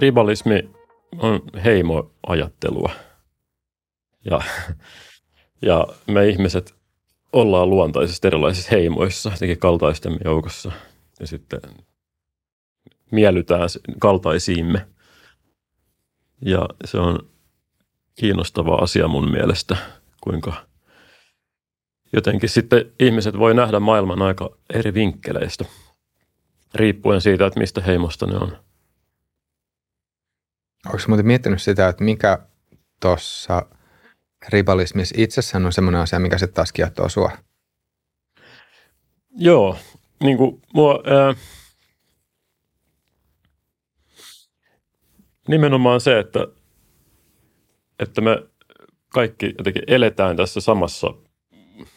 tribalismi on heimoajattelua. Ja, ja me ihmiset ollaan luontaisesti erilaisissa heimoissa, jotenkin kaltaisten joukossa. Ja sitten miellytään kaltaisiimme. Ja se on kiinnostava asia mun mielestä, kuinka jotenkin sitten ihmiset voi nähdä maailman aika eri vinkkeleistä, riippuen siitä, että mistä heimosta ne on. Onko muuten miettinyt sitä, että mikä tuossa ribalismissa itsessään on semmoinen asia, mikä sitten taas kiehtoo sua? Joo, niin kuin mua, ää, nimenomaan se, että, että me kaikki jotenkin eletään tässä samassa,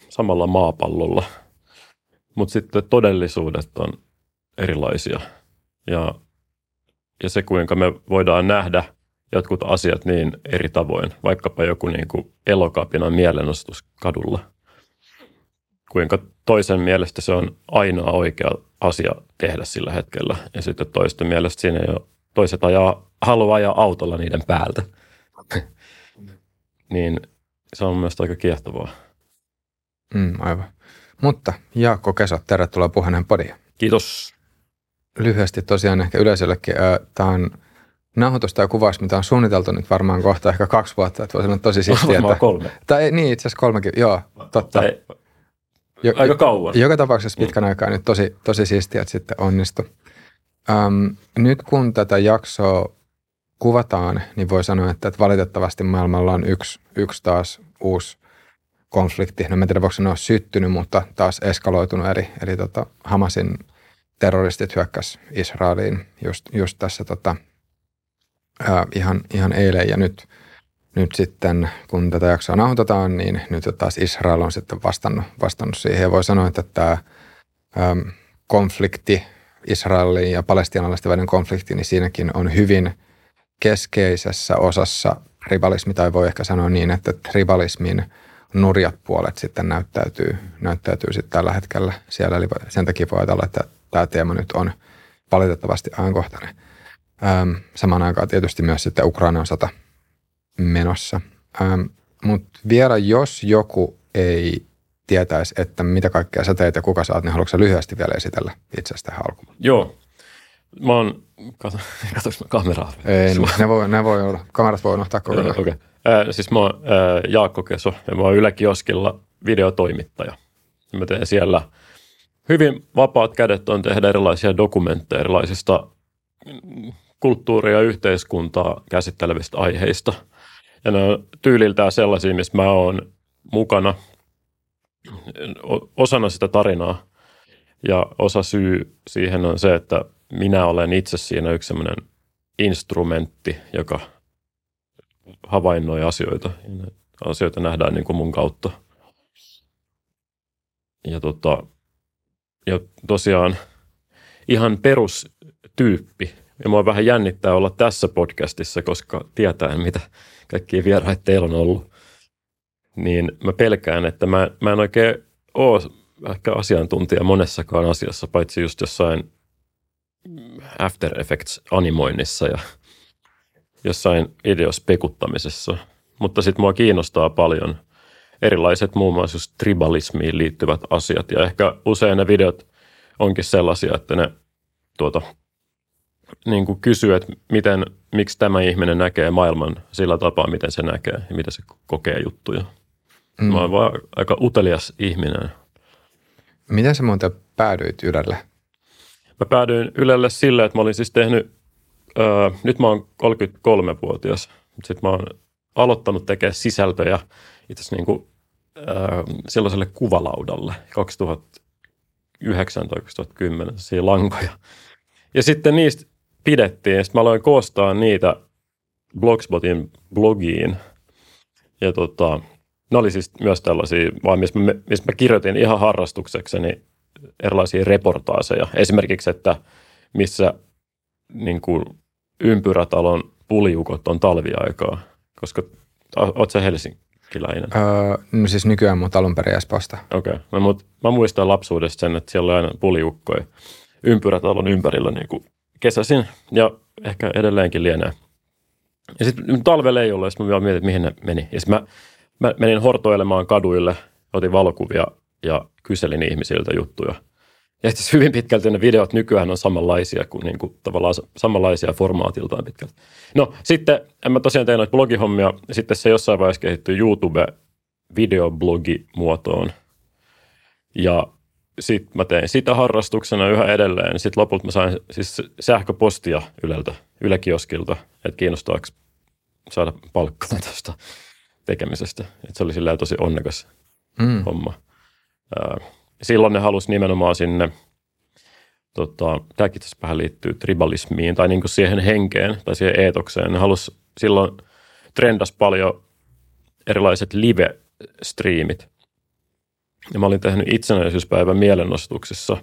samalla maapallolla, mutta sitten todellisuudet on erilaisia. Ja, ja se, kuinka me voidaan nähdä jotkut asiat niin eri tavoin, vaikkapa joku niin kuin elokapinan mielenostus kadulla. Kuinka toisen mielestä se on ainoa oikea asia tehdä sillä hetkellä, ja sitten toisten mielestä siinä ei ole, toiset ajaa, haluaa ajaa autolla niiden päältä. niin se on mielestäni aika kiehtovaa. Mm, aivan. Mutta Jaakko Keso, tervetuloa puheen podiin. Kiitos. Lyhyesti tosiaan ehkä yleisöllekin. Tämä on nauhoitusta ja kuvaus, mitä on suunniteltu nyt varmaan kohta ehkä kaksi vuotta. Että voisi olla tosi siistiä. Varmaan kolme. Tai niin, itse asiassa kolmekin, joo, totta. Tai, jo, aika kauan. Joka tapauksessa pitkän aikaa nyt tosi, tosi siistiä, että sitten onnistui. Um, nyt kun tätä jaksoa kuvataan, niin voi sanoa, että, että valitettavasti maailmalla on yksi, yksi taas uusi konflikti. No mä en tiedä, voiko ole syttynyt, mutta taas eskaloitunut. Eli, eli tota, Hamasin terroristit hyökkäs Israeliin just, just tässä tota, ää, ihan, ihan eilen. Ja nyt, nyt sitten, kun tätä jaksoa nauhoitetaan, niin nyt taas Israel on sitten vastannut, vastannut siihen. Ja voi sanoa, että tämä ää, konflikti, Israelin ja palestiinalaisten välinen konflikti, niin siinäkin on hyvin keskeisessä osassa rivalismi, tai voi ehkä sanoa niin, että rivalismin nurjat puolet sitten näyttäytyy, näyttäytyy sitten tällä hetkellä siellä. Eli sen takia voi ajatella, että tämä teema nyt on valitettavasti ajankohtainen. Ähm, samaan aikaan tietysti myös sitten Ukrainan sota menossa. Ähm, Mutta vielä jos joku ei tietäisi, että mitä kaikkea sä teet ja kuka sä oot, niin haluatko lyhyesti vielä esitellä itsestä tähän alkuun? Joo. Mä oon, kato, katsoinko mä kameraa? Ei, ne voi, ne voi olla, kamerat voi unohtaa kokonaan. Okei. Okay. Äh, siis mä oon äh, Jaakko Keso ja mä oon Yle Kioskilla videotoimittaja. Mä teen siellä hyvin vapaat kädet on tehdä erilaisia dokumentteja erilaisista kulttuuria ja yhteiskuntaa käsittelevistä aiheista. Ja ne on tyyliltään sellaisia, missä mä oon mukana osana sitä tarinaa. Ja osa syy siihen on se, että minä olen itse siinä yksi sellainen instrumentti, joka havainnoi asioita. Asioita nähdään niin kuin mun kautta. Ja, tota, ja tosiaan ihan perustyyppi ja mua vähän jännittää olla tässä podcastissa, koska tietää, mitä kaikkia vieraita teillä on ollut. Niin mä pelkään, että mä, mä en oikein ole ehkä asiantuntija monessakaan asiassa, paitsi just jossain After Effects-animoinnissa ja jossain ideospekuttamisessa. Mutta sitten mua kiinnostaa paljon erilaiset muun muassa just tribalismiin liittyvät asiat. Ja ehkä usein ne videot onkin sellaisia, että ne tuota, niin kuin kysyy, että miten, miksi tämä ihminen näkee maailman sillä tapaa, miten se näkee ja miten se kokee juttuja. Mm. Mä oon vaan aika utelias ihminen. Miten sä muuten päädyit Ylelle? Mä päädyin Ylelle sille, että mä olin siis tehnyt, öö, nyt mä oon 33-vuotias, sitten mä oon aloittanut tekemään sisältöjä itse asiassa niin kuin, sellaiselle kuvalaudalle 2009 tai 2010, siinä lankoja. Ja sitten niistä pidettiin. Sitten mä aloin koostaa niitä Blogspotin blogiin. Ja tota, ne oli siis myös tällaisia, vaan missä mä, missä mä kirjoitin ihan harrastuksekseni erilaisia reportaaseja. Esimerkiksi, että missä niin kuin ympyrätalon puliukot on talviaikaa, koska oot sä helsinkiläinen? Öö, no siis nykyään mun alun perin Espoosta. Okei, okay. no, mä muistan lapsuudesta sen, että siellä oli aina puliukkoja ympyrätalon ympärillä niin kuin kesäsin. Ja ehkä edelleenkin lienee. Ja sitten talvella ei ollut, ja sitten mä vielä mietin, että mihin ne meni. Ja sitten mä, mä menin hortoilemaan kaduille, otin valokuvia ja kyselin ihmisiltä juttuja. Ja sitten hyvin pitkälti ne videot nykyään on samanlaisia kuin, niin kuin tavallaan samanlaisia formaatiltaan pitkälti. No sitten en mä tosiaan tein noita blogihommia, ja sitten se jossain vaiheessa kehittyi YouTube videoblogimuotoon. Ja sitten mä tein sitä harrastuksena yhä edelleen. Sitten lopulta mä sain siis sähköpostia Yleltä, Ylekioskilta, että kiinnostaako saada palkkaa tästä tekemisestä. Et se oli silleen tosi onnekas mm. homma. Silloin ne halusi nimenomaan sinne, tota, tämäkin tässä vähän liittyy tribalismiin tai niin siihen henkeen tai siihen eetokseen. Ne halusi silloin trendas paljon erilaiset live-striimit. Ja mä olin tehnyt itsenäisyyspäivän mielenostuksissa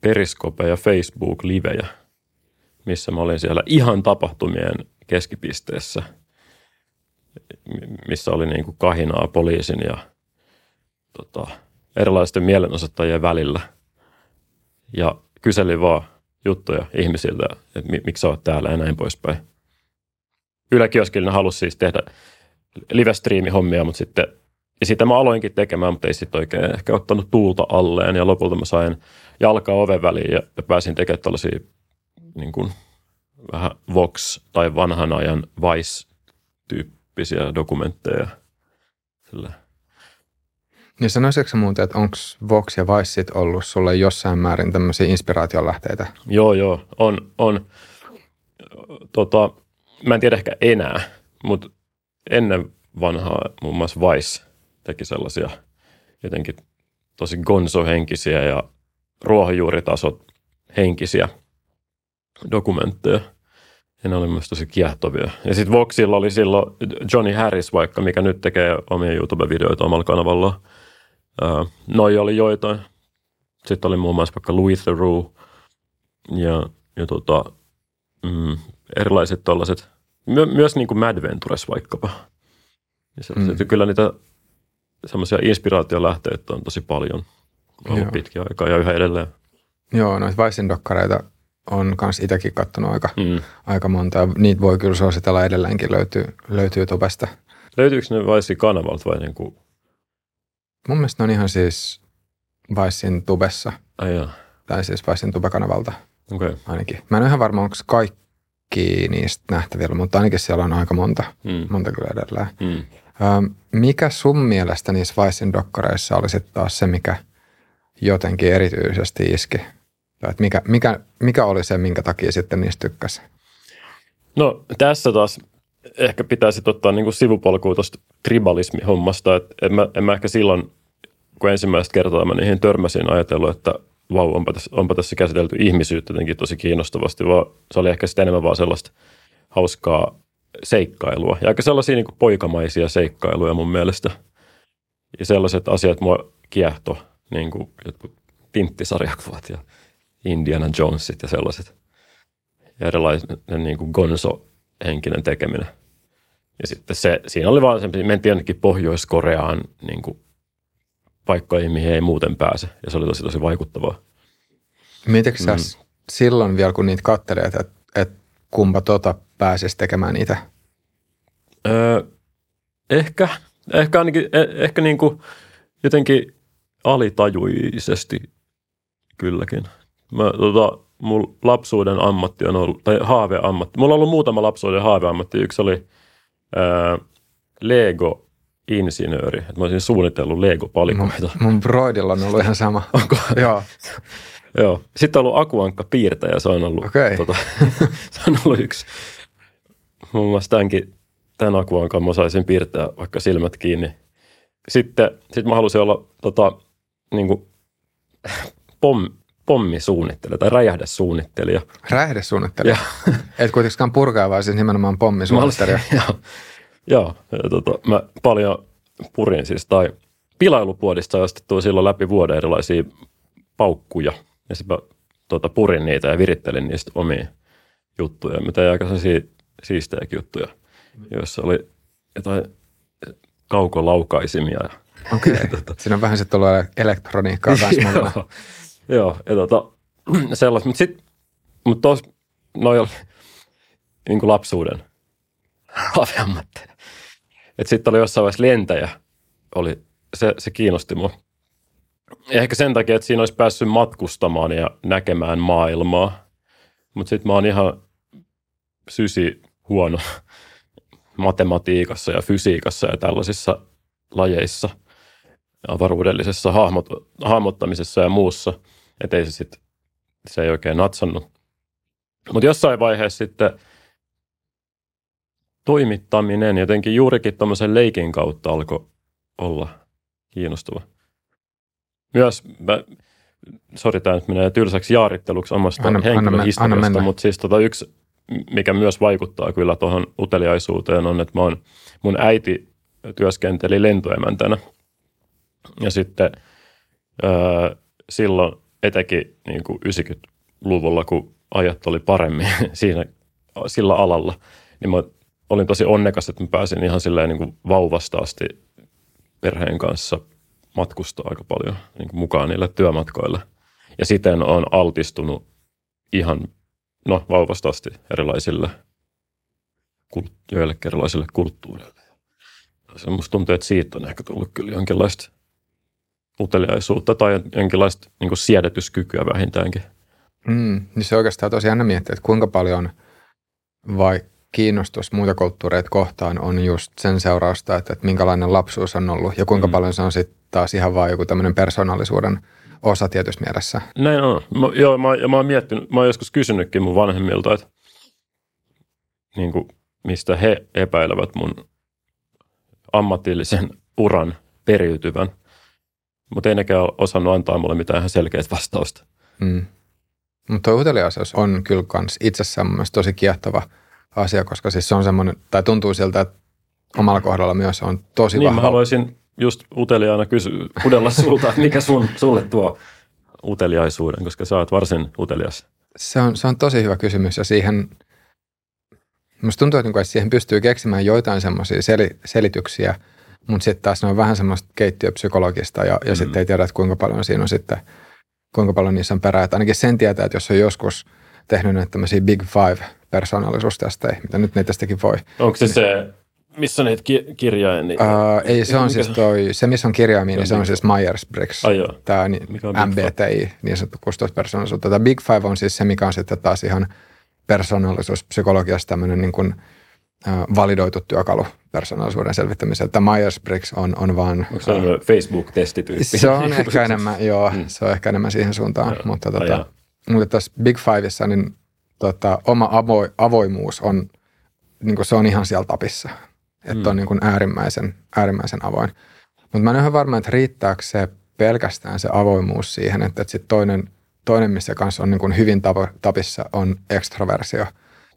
Periskope ja Facebook-livejä, missä mä olin siellä ihan tapahtumien keskipisteessä, missä oli niin kuin kahinaa poliisin ja tota, erilaisten mielenosoittajien välillä. Ja kyselin vaan juttuja ihmisiltä, että miksi sä oot täällä ja näin poispäin. Yläkioskilla halusi siis tehdä live hommia mutta sitten ja sitä mä aloinkin tekemään, mutta ei sitten oikein ehkä ottanut tuulta alleen. Ja lopulta mä sain jalkaa oven väliin ja, pääsin tekemään tällaisia niin kuin, vähän Vox- tai vanhan ajan Vice-tyyppisiä dokumentteja. Sillä. Ja sanoisitko muuten, että onko Vox ja Vice ollut sulle jossain määrin tämmöisiä inspiraatiolähteitä? Joo, joo, on. on. Tota, mä en tiedä ehkä enää, mutta ennen vanhaa muun muassa Vice teki sellaisia jotenkin tosi gonzo-henkisiä ja ruohonjuuritasot henkisiä dokumentteja. Ja ne oli myös tosi kiehtovia. Ja sitten Voxilla oli silloin Johnny Harris vaikka, mikä nyt tekee omia YouTube-videoita omalla kanavalla. Uh, noi oli joitain. Sitten oli muun muassa vaikka Louis Theroux ja, ja tota, mm, erilaiset tällaiset, my, myös niin kuin Mad Ventures vaikkapa. Ja mm. Kyllä niitä semmoisia inspiraatiolähteitä on tosi paljon ollut Joo. pitkä aikaa ja yhä edelleen. Joo, noita Vicein dokkareita on myös itsekin katsonut aika, mm. aika monta. Niitä voi kyllä suositella edelleenkin, löytyy, löytyy tubesta. Löytyykö ne Vicein kanavalta vai niin kuin? Mun mielestä ne on ihan siis Vicein tubessa. Ai joo. Tai siis Vicein tube-kanavalta okay. ainakin. Mä en ole ihan varma, onko kaikki niistä nähtävillä, mutta ainakin siellä on aika monta, mm. monta kyllä edelleen. Mm. Mikä sun mielestä niissä Vicein dokkareissa oli sitten taas se, mikä jotenkin erityisesti iski? Tai mikä, mikä, mikä oli se, minkä takia sitten niistä tykkäsi? No tässä taas ehkä pitäisi ottaa niin kuin sivupolkua tuosta tribalismi-hommasta. Että en, mä, en mä ehkä silloin, kun ensimmäistä kertaa mä niihin törmäsin, ajatellut, että vau, onpa tässä, onpa tässä käsitelty ihmisyyttä jotenkin tosi kiinnostavasti, vaan se oli ehkä sitten enemmän vaan sellaista hauskaa seikkailua. Ja aika sellaisia niin kuin poikamaisia seikkailuja mun mielestä. Ja sellaiset asiat mua kiehto, niin kuin tinttisarjakuvat ja Indiana Jonesit ja sellaiset. Ja erilainen niin kuin gonzo-henkinen tekeminen. Ja sitten se, siinä oli vaan se, mentiin jonnekin Pohjois-Koreaan niin kuin paikkoihin, mihin ei muuten pääse. Ja se oli tosi tosi vaikuttavaa. Mietitkö mm. silloin vielä, kun niitä kattelee, että, että kumpa tota pääsisi tekemään itse? Öö, ehkä. Ehkä ainakin, eh, ehkä niin kuin jotenkin alitajuisesti kylläkin. Mä, tota, mun lapsuuden ammatti on ollut, tai haaveammatti. Mulla on ollut muutama lapsuuden haaveammatti. Yksi oli ää, Lego insinööri. Mä olisin suunnitellut Lego-palikoita. Mun, mun broidilla on ollut ihan sama. Onko? Joo. Joo. Sitten on ollut akuankka piirtäjä, se on ollut, okay. tota, se on ollut yksi. Muun muassa tämänkin, tämän akuankan mä saisin piirtää vaikka silmät kiinni. Sitten sit mä halusin olla tota, niin kuin, pom, pommisuunnittelija tai räjähdesuunnittelija. Räjähdesuunnittelija? Et kuitenkaan purkaa, vaan siis nimenomaan pommisuunnittelija. Joo, joo ja, tota, mä paljon purin siis, tai pilailupuodista ostettua silloin läpi vuoden erilaisia paukkuja – ja sitten tuota, purin niitä ja virittelin niistä omia juttuja. Mä tein aika siistejäkin juttuja, joissa oli jotain kaukolaukaisimia. Okei, okay. tota, siinä on vähän sitten ollut elektroniikkaa kanssa joo, ja tota, sellaista. Mutta sitten, mutta tos, noi oli niin kuin lapsuuden haaveammatteja. Sitten oli jossain vaiheessa lentäjä, oli, se, se kiinnosti mua. Ehkä sen takia, että siinä olisi päässyt matkustamaan ja näkemään maailmaa. Mutta sitten mä oon ihan sysi huono matematiikassa ja fysiikassa ja tällaisissa lajeissa, avaruudellisessa hahmot, hahmottamisessa ja muussa. Että ei se sitten, se ei oikein natsannut. Mutta jossain vaiheessa sitten toimittaminen jotenkin juurikin tuommoisen leikin kautta alkoi olla kiinnostava. Myös, mä, sori tämä nyt menee tylsäksi jaaritteluksi omasta anna, henkilöhistoriasta, anna mutta siis tota yksi, mikä myös vaikuttaa kyllä tuohon uteliaisuuteen on, että mä oon, mun äiti työskenteli lentoemäntänä. Ja sitten ää, silloin etenkin niin kuin 90-luvulla, kun ajat oli paremmin siinä, sillä alalla, niin mä olin tosi onnekas, että mä pääsin ihan silleen niin kuin vauvasta asti perheen kanssa matkustaa aika paljon niin kuin mukaan niille työmatkoille. Ja siten on altistunut ihan no, vauvasta asti erilaisille, joillekin erilaisille kulttuureille. Se musta tuntuu, että siitä on ehkä tullut kyllä jonkinlaista uteliaisuutta tai jonkinlaista niin kuin siedätyskykyä vähintäänkin. Mm, niin se oikeastaan tosiaan aina miettiä, että kuinka paljon vai kiinnostus muita kulttuureita kohtaan on just sen seurausta, että, että minkälainen lapsuus on ollut ja kuinka mm. paljon se on sitten taas ihan vaan joku tämmöinen persoonallisuuden osa tietyssä mielessä. Näin on. Mä, joo, mä, ja mä oon miettinyt, mä oon joskus kysynytkin mun vanhemmilta, että niin kuin, mistä he epäilevät mun ammatillisen uran periytyvän. Mutta ei nekään osannut antaa mulle mitään ihan selkeät vastausta. Mm. Mutta uteliaisuus on kyllä kans itsessään mun tosi kiehtova asia, koska siis se on semmoinen, tai tuntuu siltä, että omalla kohdalla myös on tosi niin, vahva. mä haluaisin just uteliaana kysyä, udella sulta, mikä sun, sulle tuo uteliaisuuden, koska sä oot varsin utelias. Se on, se on tosi hyvä kysymys ja siihen, musta tuntuu, että niinku, siihen pystyy keksimään joitain semmoisia sel, selityksiä, mutta sitten taas ne on vähän semmoista keittiöpsykologista ja, ja mm. sitten ei tiedä, että kuinka paljon siinä on sitten – kuinka paljon niissä on perää. Että ainakin sen tietää, että jos on joskus tehnyt näitä tämmöisiä Big Five persoonallisuustestejä, mitä nyt niitästäkin voi. Onko se se, missä niitä ki- kirjaimia? Uh, ei, se on siis toi, se missä on kirjaimia, niin se on siis Myers-Briggs, tämä niin, MBTI, niin sanottu kustouspersoonallisuutta. Tämä Big Five on siis se, mikä on sitten taas ihan persoonallisuuspsykologiassa tämmöinen niin kuin, validoitu työkalu persoonallisuuden selvittämiseen. Tämä Myers-Briggs on, on vaan... Onko se uh, Facebook-testityyppi? Se on ehkä enemmän, joo, mm. se on ehkä enemmän siihen suuntaan. Ja, mutta, tota, mutta tässä Big Fiveissa niin tota, oma avo, avoimuus on, niin kuin se on ihan siellä tapissa. Että mm. on niin kuin äärimmäisen, äärimmäisen avoin. Mutta mä en ole varma, että riittääkö se pelkästään se avoimuus siihen, että, että sit toinen, toinen, missä kanssa on niin kuin hyvin tapissa, on ekstroversio.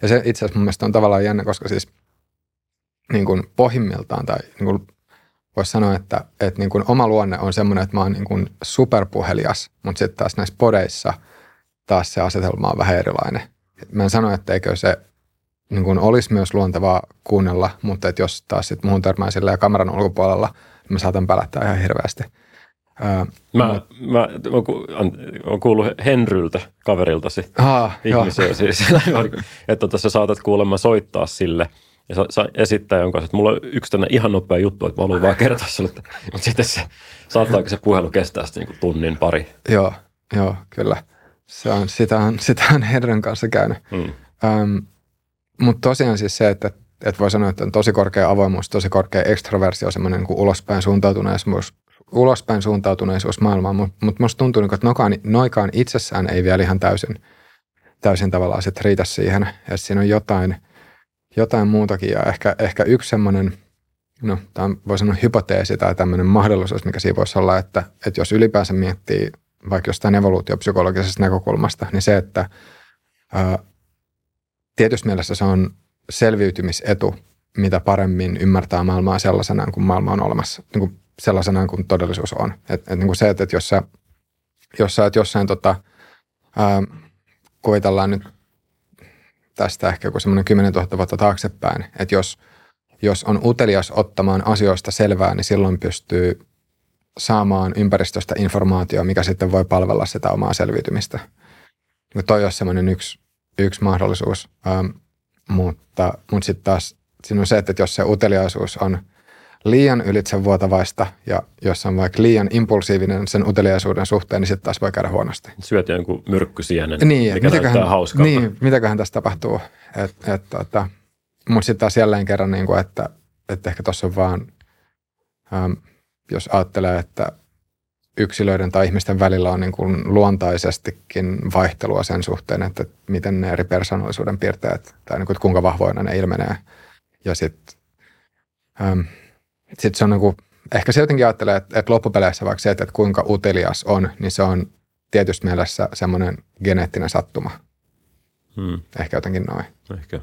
Ja se itse asiassa mun mielestä on tavallaan jännä, koska siis – niin kuin pohjimmiltaan tai niin kuin voisi sanoa, että, että niin kuin oma luonne on semmoinen, että mä oon niin kuin superpuhelias, mutta sitten taas näissä podeissa taas se asetelma on vähän erilainen. Mä en sano, että eikö se niin kuin olisi myös luontevaa kuunnella, mutta että jos taas sitten muun törmää ja kameran ulkopuolella, niin mä saatan pelättää ihan hirveästi. Ää, mä, mä, mä oon kuullut Henryltä, kaveriltasi, Aa, ihmisiä siis, että tota, sä saatat kuulemma soittaa sille – ja sa, sa esittää jonkun että mulla on yksi tänne ihan nopea juttu, että mä haluan vaan kertoa sulle. Mutta sitten se, saattaako se puhelu kestää sitten niin tunnin pari? Joo, joo, kyllä. Se on, sitä, on, sitä on Herran kanssa käynyt. Hmm. Um, Mutta tosiaan siis se, että, että voi sanoa, että on tosi korkea avoimuus, tosi korkea ekstroversio, semmoinen niin ulospäin suuntautuneisuus, ulospäin suuntautuneisuus maailmaan, mutta mut musta tuntuu, että noikaan, noikaan itsessään ei vielä ihan täysin, täysin tavallaan sit riitä siihen, että siinä on jotain – jotain muutakin ja ehkä, ehkä yksi semmoinen, no tämä voi sanoa hypoteesi tai tämmöinen mahdollisuus, mikä siinä voisi olla, että, että jos ylipäänsä miettii vaikka jostain evoluutiopsykologisesta näkökulmasta, niin se, että ää, tietyssä mielessä se on selviytymisetu, mitä paremmin ymmärtää maailmaa sellaisena kuin maailma on olemassa, niin kuin sellaisena kuin todellisuus on. Et, et niin kuin se, että, että jos sä, jos sä et jossain tota, ää, kuvitellaan nyt tästä ehkä joku semmoinen 10 000 vuotta taaksepäin, että jos, jos on utelias ottamaan asioista selvää, niin silloin pystyy saamaan ympäristöstä informaatiota, mikä sitten voi palvella sitä omaa selviytymistä. Ja toi olisi semmoinen yksi, yksi mahdollisuus. Ähm, mutta mutta sitten taas siinä on se, että jos se uteliaisuus on liian ylitsevuotavaista ja jos on vaikka liian impulsiivinen sen uteliaisuuden suhteen, niin sitten taas voi käydä huonosti. Syöt jonkun myrkkysienen, Niin, mikä mitäköhän, hauskalta. niin, mitäköhän tässä tapahtuu. Et, et, tota, mutta sitten taas jälleen kerran, niin kuin, että, että ehkä tuossa on vaan, äm, jos ajattelee, että yksilöiden tai ihmisten välillä on niin kuin luontaisestikin vaihtelua sen suhteen, että miten ne eri persoonallisuuden piirteet tai niin kuin, kuinka vahvoina ne ilmenee. Ja sitten sit se on niin kuin, ehkä se jotenkin ajattelee, että, että loppupeleissä vaikka se, että, että kuinka utelias on, niin se on tietysti mielessä semmoinen geneettinen sattuma. Hmm. Ehkä jotenkin noin. Ehkä.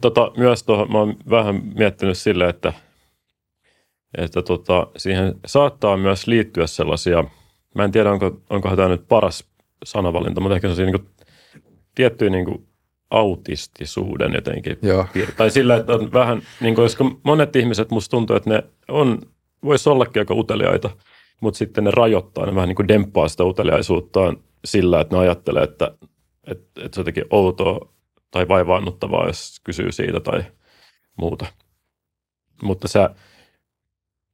Tota, myös tuohon, mä oon vähän miettinyt sille, että, että tota, siihen saattaa myös liittyä sellaisia, mä en tiedä onko, onkohan tämä nyt paras sanavalinta, mutta ehkä sellaisia niin tiettyjä niin kuin autistisuuden jotenkin. Joo. Tai sillä, että on vähän, niin kuin, koska monet ihmiset musta tuntuu, että ne on, voisi ollakin aika uteliaita, mutta sitten ne rajoittaa, ne vähän niin kuin demppaa sitä uteliaisuuttaan sillä, että ne ajattelee, että, että, että se on jotenkin outoa tai vaivaannuttavaa, jos kysyy siitä tai muuta. Mutta sä,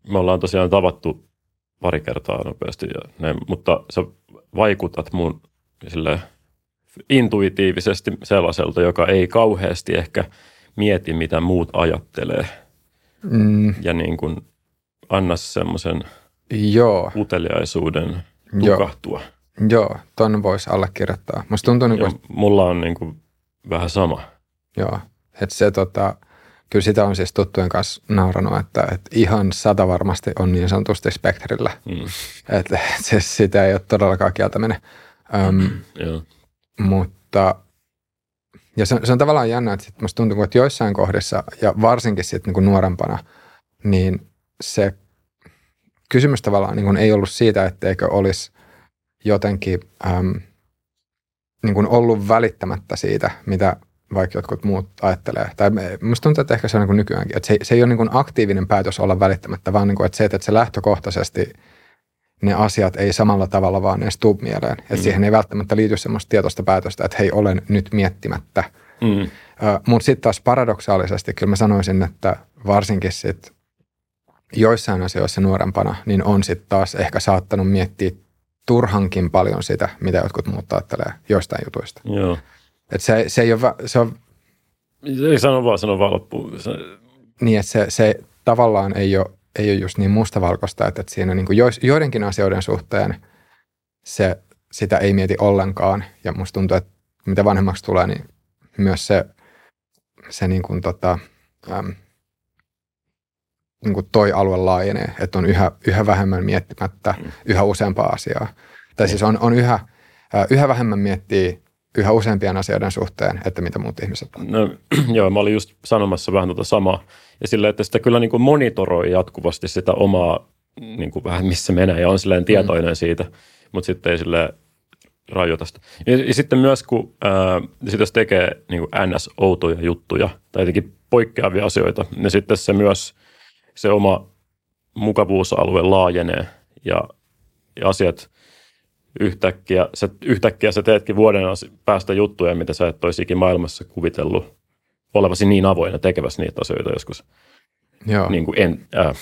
me ollaan tosiaan tavattu pari kertaa nopeasti, ja näin, mutta sä vaikutat mun silleen, intuitiivisesti sellaiselta, joka ei kauheasti ehkä mieti, mitä muut ajattelee Mm, ja niin kuin anna semmoisen joo, uteliaisuuden Joo. tukahtua. joo, ton voisi allekirjoittaa. Musta tuntuu, niin kuin, mulla on niin kuin vähän sama. joo, että se tota, kyllä sitä on siis tuttujen kanssa nauranut, että, että ihan sata varmasti on niin sanotusti spektrillä. Mm, Että se, sitä ei ole todellakaan kieltäminen. Öm, joo. Mutta ja se, se on tavallaan jännä, että musta tuntuu, että joissain kohdissa ja varsinkin sitten niin nuorempana, niin se kysymys tavallaan niin kuin ei ollut siitä, etteikö olisi jotenkin äm, niin kuin ollut välittämättä siitä, mitä vaikka jotkut muut ajattelee. Tai musta tuntuu, että ehkä se on niin kuin nykyäänkin, että se, se ei ole niin kuin aktiivinen päätös olla välittämättä, vaan niin kuin, että se, että se lähtökohtaisesti ne asiat ei samalla tavalla vaan edes tuu mieleen. Että Mm. siihen ei välttämättä liity semmoista tietoista päätöstä, että hei, olen nyt miettimättä. Mm, Mutta sitten taas paradoksaalisesti kyllä mä sanoisin, että varsinkin sit joissain asioissa nuorempana, niin on sitten taas ehkä saattanut miettiä turhankin paljon sitä, mitä jotkut muut ajattelee joistain jutuista. joo. Et se, se ei ole, vä- se on Ei sano vaan, sano vaan loppuun. Se, niin, että se, se tavallaan ei ole, ei ole just niin mustavalkoista, että, että siinä niin kuin joidenkin asioiden suhteen se, sitä ei mieti ollenkaan. Ja musta tuntuu, että mitä vanhemmaksi tulee, niin myös se, se niin kuin tota, äm, niin kuin toi alue laajenee, että on yhä, yhä vähemmän miettimättä yhä useampaa asiaa. Tai siis on, on yhä, yhä vähemmän miettii yhä useampien asioiden suhteen, että mitä muut ihmiset on. no, joo, mä olin just sanomassa vähän tuota samaa. Ja sillä, että sitä kyllä niin kuin monitoroi jatkuvasti sitä omaa, niin kuin vähän missä menee ja on silleen tietoinen siitä, mutta sitten ei silleen rajoita sitä. Ja, ja sitten myös, kun ää, sit jos tekee niin kuin NS-outoja juttuja tai jotenkin poikkeavia asioita, niin sitten se myös se oma mukavuusalue laajenee ja, ja asiat yhtäkkiä, sä, yhtäkkiä sä teetkin vuoden päästä juttuja, mitä sä et olisi ikinä maailmassa kuvitellut olevasi niin avoinna tekevässä niitä asioita joskus. Joo. Niin kuin en, äh,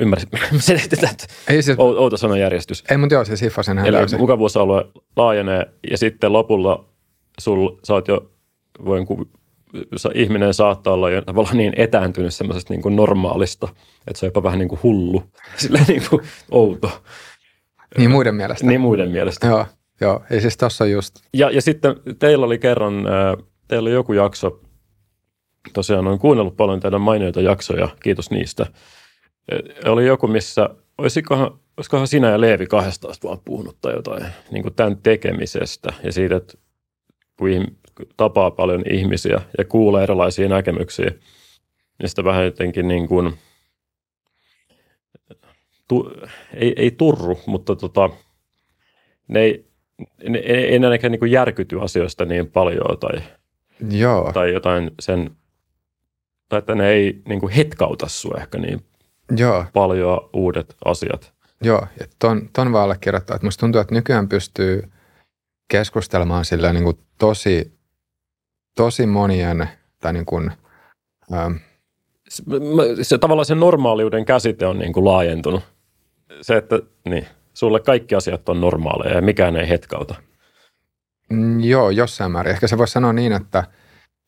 selitetään, että Ei, siis, ou- outo sanajärjestys. ei mutta joo, siis hiffasin hän mukavuusalue laajenee ja sitten lopulla sul, sä oot jo, voin ku, sa, ihminen saattaa olla jo tavallaan niin etääntynyt semmoisesta niin kuin normaalista, että se on jopa vähän niin kuin hullu, silleen niin kuin outo, Niin muiden mielestä. niin muiden mielestä. Joo, joo. Ei siis tossa just, Ja, ja sitten teillä oli kerran, teillä oli joku jakso, tosiaan olen kuunnellut paljon teidän mainioita jaksoja, kiitos niistä. Oli joku, missä, olisikohan, olisikohan sinä ja Leevi kahdestaan vaan puhunut tai jotain niin kuin tämän tekemisestä ja siitä, että kun tapaa paljon ihmisiä ja kuulee erilaisia näkemyksiä, niin sitä vähän jotenkin niin kuin, tu, ei, ei turru, mutta tota, ne ei, ne, ei, ehkä niin kuin järkyty asioista niin paljon tai, joo, tai jotain sen, tai että ne ei niin kuin hetkauta sua ehkä niin joo, paljon uudet asiat. joo. Ja ton, ton vaan allekirjoittaa, että musta tuntuu, että nykyään pystyy keskustelemaan sillä niin kuin tosi, tosi monien tai niin kuin, ähm, se, se tavallaan se normaaliuden käsite on niin kuin laajentunut. Se, että niin, sulle kaikki asiat on normaaleja ja mikään ei hetkauta. Mm, joo, jossain määrin. Ehkä se voisi sanoa niin, että,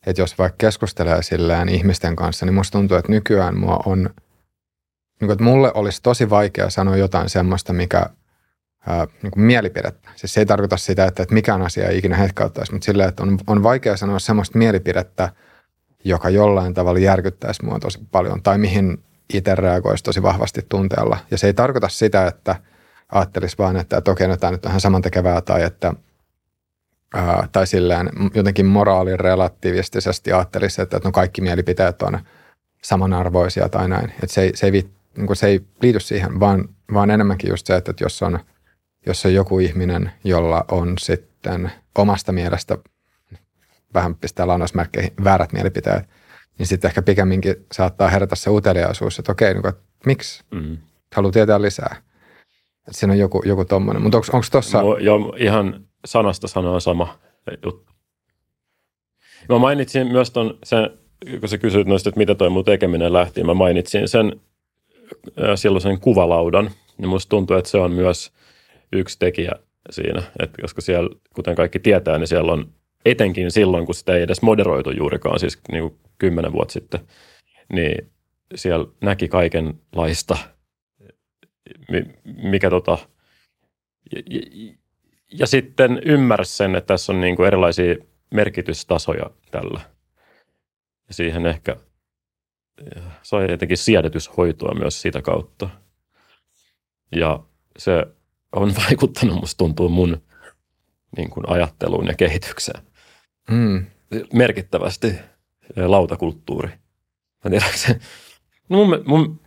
että jos vaikka keskustelee silleen ihmisten kanssa, niin musta tuntuu, että nykyään mua on, niin kuin, että mulle olisi tosi vaikea sanoa jotain semmoista, mikä ää, niin kuin mielipidettä. Siis se ei tarkoita sitä, että, että mikään asia ei ikinä hetkauttaisi, mutta silleen, että on, on vaikea sanoa semmoista mielipidettä, joka jollain tavalla järkyttäisi mua tosi paljon tai mihin itse reagoisi tosi vahvasti tunteella. Ja se ei tarkoita sitä, että ajattelisi vaan, että, okei, no tämä nyt on ihan samantekevää tai että ää, tai silleen jotenkin moraalirelativistisesti ajattelisi, että, että no kaikki mielipiteet on samanarvoisia tai näin. Että se ei, se ei, niin kuin se ei liity siihen, vaan, vaan enemmänkin just se, että, että jos on, jos on joku ihminen, jolla on sitten omasta mielestä vähän pistää lainausmerkkeihin väärät mielipiteet, niin sitten ehkä pikemminkin saattaa herätä se uteliaisuus, että okei, niin että miksi mm. haluaa tietää lisää. Että siinä on joku, joku tommonen. Mutta onko tuossa... No, joo, ihan sanasta sanoa sama juttu. Mä mainitsin myös ton, sen, kun sä kysyit noista, että mitä toi mun tekeminen lähti, mä mainitsin sen silloin sen kuvalaudan. Ja musta tuntuu, että se on myös yksi tekijä siinä, että koska siellä, kuten kaikki tietää, niin siellä on etenkin silloin, kun sitä ei edes moderoitu juurikaan, siis niin kuin kymmenen vuotta sitten, niin siellä näki kaikenlaista, mikä tota, ja, ja, ja sitten ymmärsi sen, että tässä on niin kuin erilaisia merkitystasoja tällä. Ja siihen ehkä sai jotenkin siedetyshoitoa myös sitä kautta. Ja se on vaikuttanut, musta tuntuu, mun niin kuin ajatteluun ja kehitykseen. Mm. Merkittävästi lautakulttuuri. Mä tiedän, se, no mun, mun,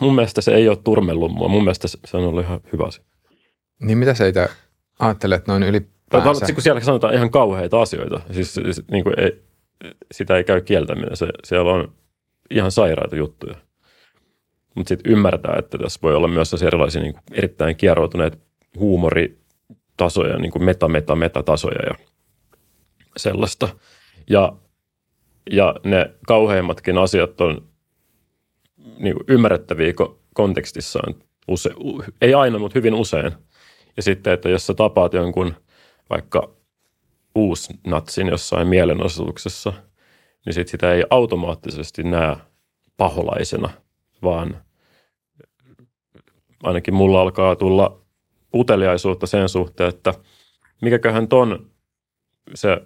mun mielestä se ei ole turmellut mua. Mun mielestä se on ollut ihan hyvä asia. Niin mitä sä itse ajattelet noin ylipäänsä? Kun siellä sanotaan ihan kauheita asioita. Siis, siis niin kuin ei, sitä ei käy kieltäminen. Se, siellä on ihan sairaita juttuja. Mutta sitten ymmärtää, että tässä voi olla myös erilaisia niin kuin erittäin kieroutuneet huumoritasoja, niin kuin meta, meta, metatasoja ja sellaista. Ja, ja ne kauheimmatkin asiat on niin kuin ymmärrettäviä kontekstissaan. Use, ei aina, mutta hyvin usein. Ja sitten, että jos sä tapaat jonkun vaikka uusnatsin jossain mielenosoituksessa, niin sit sitä ei automaattisesti näe paholaisena, vaan ainakin mulla alkaa tulla uteliaisuutta sen suhteen, että mikäköhän ton se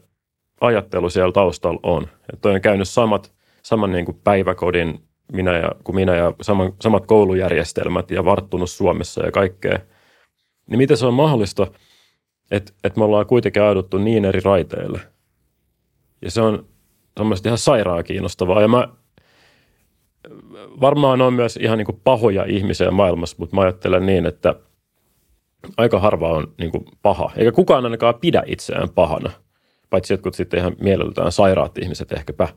ajattelu siellä taustalla on. Että on käynyt samat, saman niin kuin päiväkodin minä ja, kuin minä ja saman, samat koulujärjestelmät ja varttunut Suomessa ja kaikkea. Niin miten se on mahdollista, että, että me ollaan kuitenkin auduttu niin eri raiteille. Ja se on semmoista ihan sairaan kiinnostavaa. Ja mä varmaan on myös ihan niin kuin pahoja ihmisiä maailmassa, mutta mä ajattelen niin, että aika harva on niin kuin paha. Eikä kukaan ainakaan pidä itseään pahana – paitsi jotkut sitten ihan mieleltään sairaat ihmiset ehkäpä.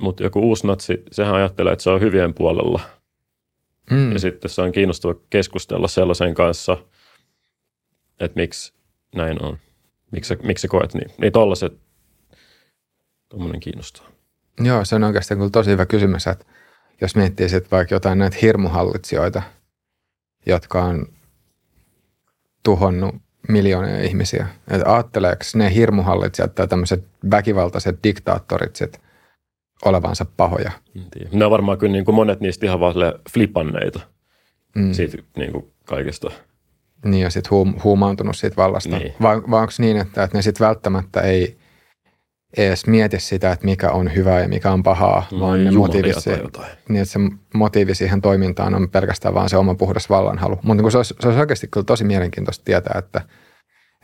Mutta joku uusi natsi, sehän ajattelee, että se on hyvien puolella. Mm. Ja sitten se on kiinnostava keskustella sellaisen kanssa, että miksi näin on. Miksi, miksi koet niin? Niin tollaset, tuommoinen kiinnostaa. Joo, se on oikeastaan kyllä tosi hyvä kysymys, että jos miettii sitten vaikka jotain näitä hirmuhallitsijoita, jotka on tuhonnut miljoonia ihmisiä. Että ajatteleeko ne hirmuhallitsijat tai tämmöiset väkivaltaiset diktaattorit sit olevansa pahoja? Ne on varmaan kyllä niin kuin monet niistä ihan vaan flipanneita mm. siitä niin kuin kaikesta. Niin ja sitten huum, huumaantunut siitä vallasta. Niin. Vai, vai onko niin, että, että ne sitten välttämättä ei edes mieti sitä, että mikä on hyvää ja mikä on pahaa, no, vaan ne motiivi, niin, että se motiivi siihen toimintaan on pelkästään vaan se oma puhdas vallanhalu. Mutta niin se, olisi, se olisi oikeasti kyllä tosi mielenkiintoista tietää, että,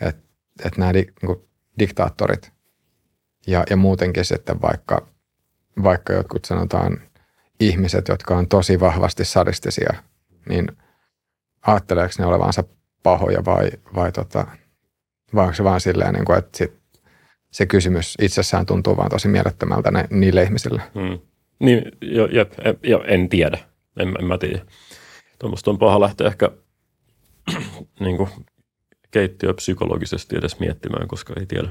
että, että nämä di, niin diktaattorit ja, ja muutenkin sitten vaikka, vaikka jotkut sanotaan ihmiset, jotka on tosi vahvasti sadistisia, niin ajatteleeko ne olevansa pahoja vai, vai, tota, vai onko se vaan silleen, niin kuin, että sit se kysymys itsessään tuntuu vaan tosi mielettömältä ne, niille ihmisille. Hmm. Niin, jo, jep, jo, en tiedä. En, en mä tiedä. Tuommoista on paha lähteä ehkä niin kuin, keittiö psykologisesti edes miettimään, koska ei tiedä.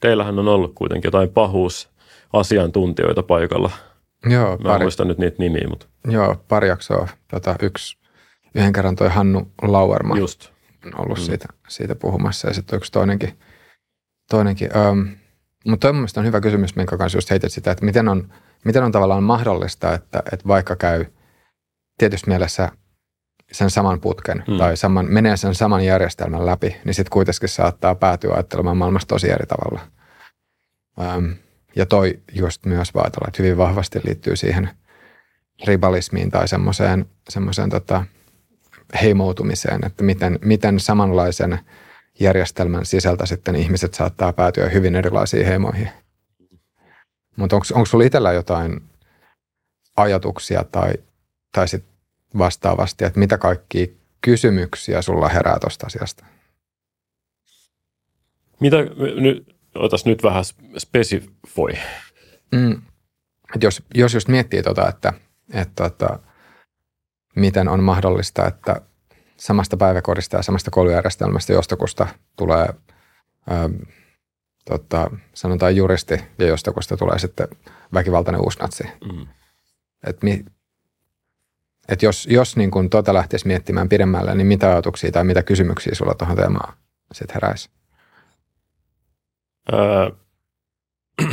Teillähän on ollut kuitenkin jotain pahuusasiantuntijoita paikalla. Joo, Mä en muista nyt niitä nimiä, mutta Joo, pari jaksoa. Tota, yksi, yhden kerran toi Hannu Lauerma just. on ollut mm. siitä, siitä puhumassa ja sitten yksi toinenkin. Toinenkin. Um, mutta toi mun mielestä on hyvä kysymys, minkä kanssa just heitit sitä, että miten on, miten on tavallaan mahdollista, että, että vaikka käy tietysti mielessä sen saman putken mm. tai saman, menee sen saman järjestelmän läpi, niin sitten kuitenkin saattaa päätyä ajattelemaan maailmasta tosi eri tavalla. Um, ja toi just myös vaatella, että hyvin vahvasti liittyy siihen ribalismiin tai semmoiseen, semmoiseen tota, heimoutumiseen, että miten, miten samanlaisen järjestelmän sisältä sitten ihmiset saattaa päätyä hyvin erilaisiin heimoihin. Mutta onko sulla itsellä jotain ajatuksia tai, tai sit vastaavasti, että mitä kaikkia kysymyksiä sulla herää tuosta asiasta? Mitä, nyt, otas nyt vähän spesifoi. Mm. Et jos, jos just miettii tota, että, että, että miten on mahdollista, että samasta päiväkodista ja samasta koulujärjestelmästä jostakusta tulee, ää, tota, sanotaan juristi, ja jostakusta tulee sitten väkivaltainen uusnatsi. Mm. Et mi, et jos, jos niin kun tota lähtisi miettimään pidemmälle, niin mitä ajatuksia tai mitä kysymyksiä sulla tuohon teemaan sitten heräisi? Öö,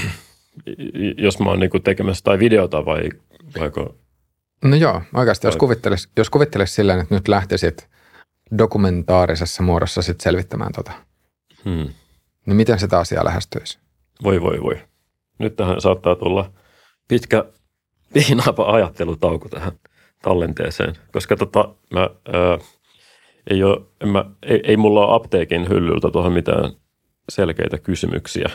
jos mä oon niin tekemässä tai videota vai vaiko? No joo, oikeasti jos kuvittelis, jos kuvittelis silleen, että nyt lähtisit dokumentaarisessa muodossa sit selvittämään tota, hmm. niin miten sitä asiaa lähestyisi? Voi voi voi. Nyt tähän saattaa tulla pitkä viinaapa ajattelutauko tähän tallenteeseen, koska tota, mä, ää, ei, ole, mä, ei, ei mulla ole apteekin hyllyltä tuohon mitään selkeitä kysymyksiä.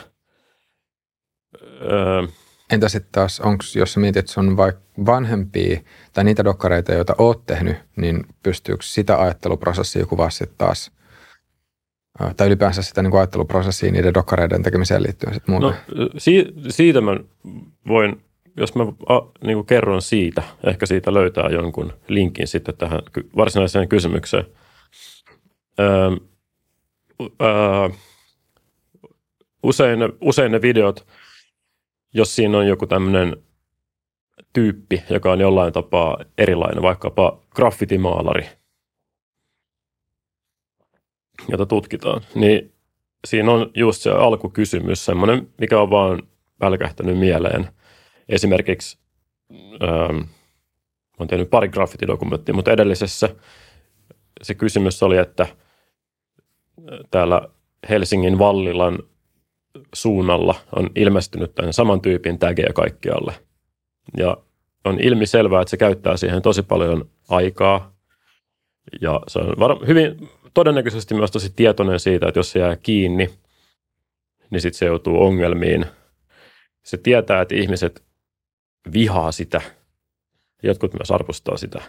Öö, Entä sitten taas, onko, jos sä mietit, on vaikka vanhempia tai niitä dokkareita, joita oot tehnyt, niin pystyykö sitä ajatteluprosessia kuvaa sitten taas, tai ylipäänsä sitä niin ajatteluprosessia niiden dokkareiden tekemiseen liittyen sitten muuta? No, si- siitä mä voin, jos mä a, niin kuin kerron siitä, ehkä siitä löytää jonkun linkin sitten tähän varsinaiseen kysymykseen. Öö, öö, usein, usein ne videot, jos siinä on joku tämmöinen tyyppi, joka on jollain tapaa erilainen, vaikkapa graffitimaalari, jota tutkitaan, niin siinä on just se alkukysymys, semmoinen, mikä on vaan pälkähtänyt mieleen. Esimerkiksi ähm, olen tehnyt pari graffitidokumenttia, mutta edellisessä se kysymys oli, että täällä Helsingin Vallilan suunnalla on ilmestynyt tämän saman tyypin tägejä kaikkialle. Ja on ilmi selvää, että se käyttää siihen tosi paljon aikaa. Ja se on var- hyvin todennäköisesti myös tosi tietoinen siitä, että jos se jää kiinni, niin sitten se joutuu ongelmiin. Se tietää, että ihmiset vihaa sitä. Jotkut myös arvostaa sitä.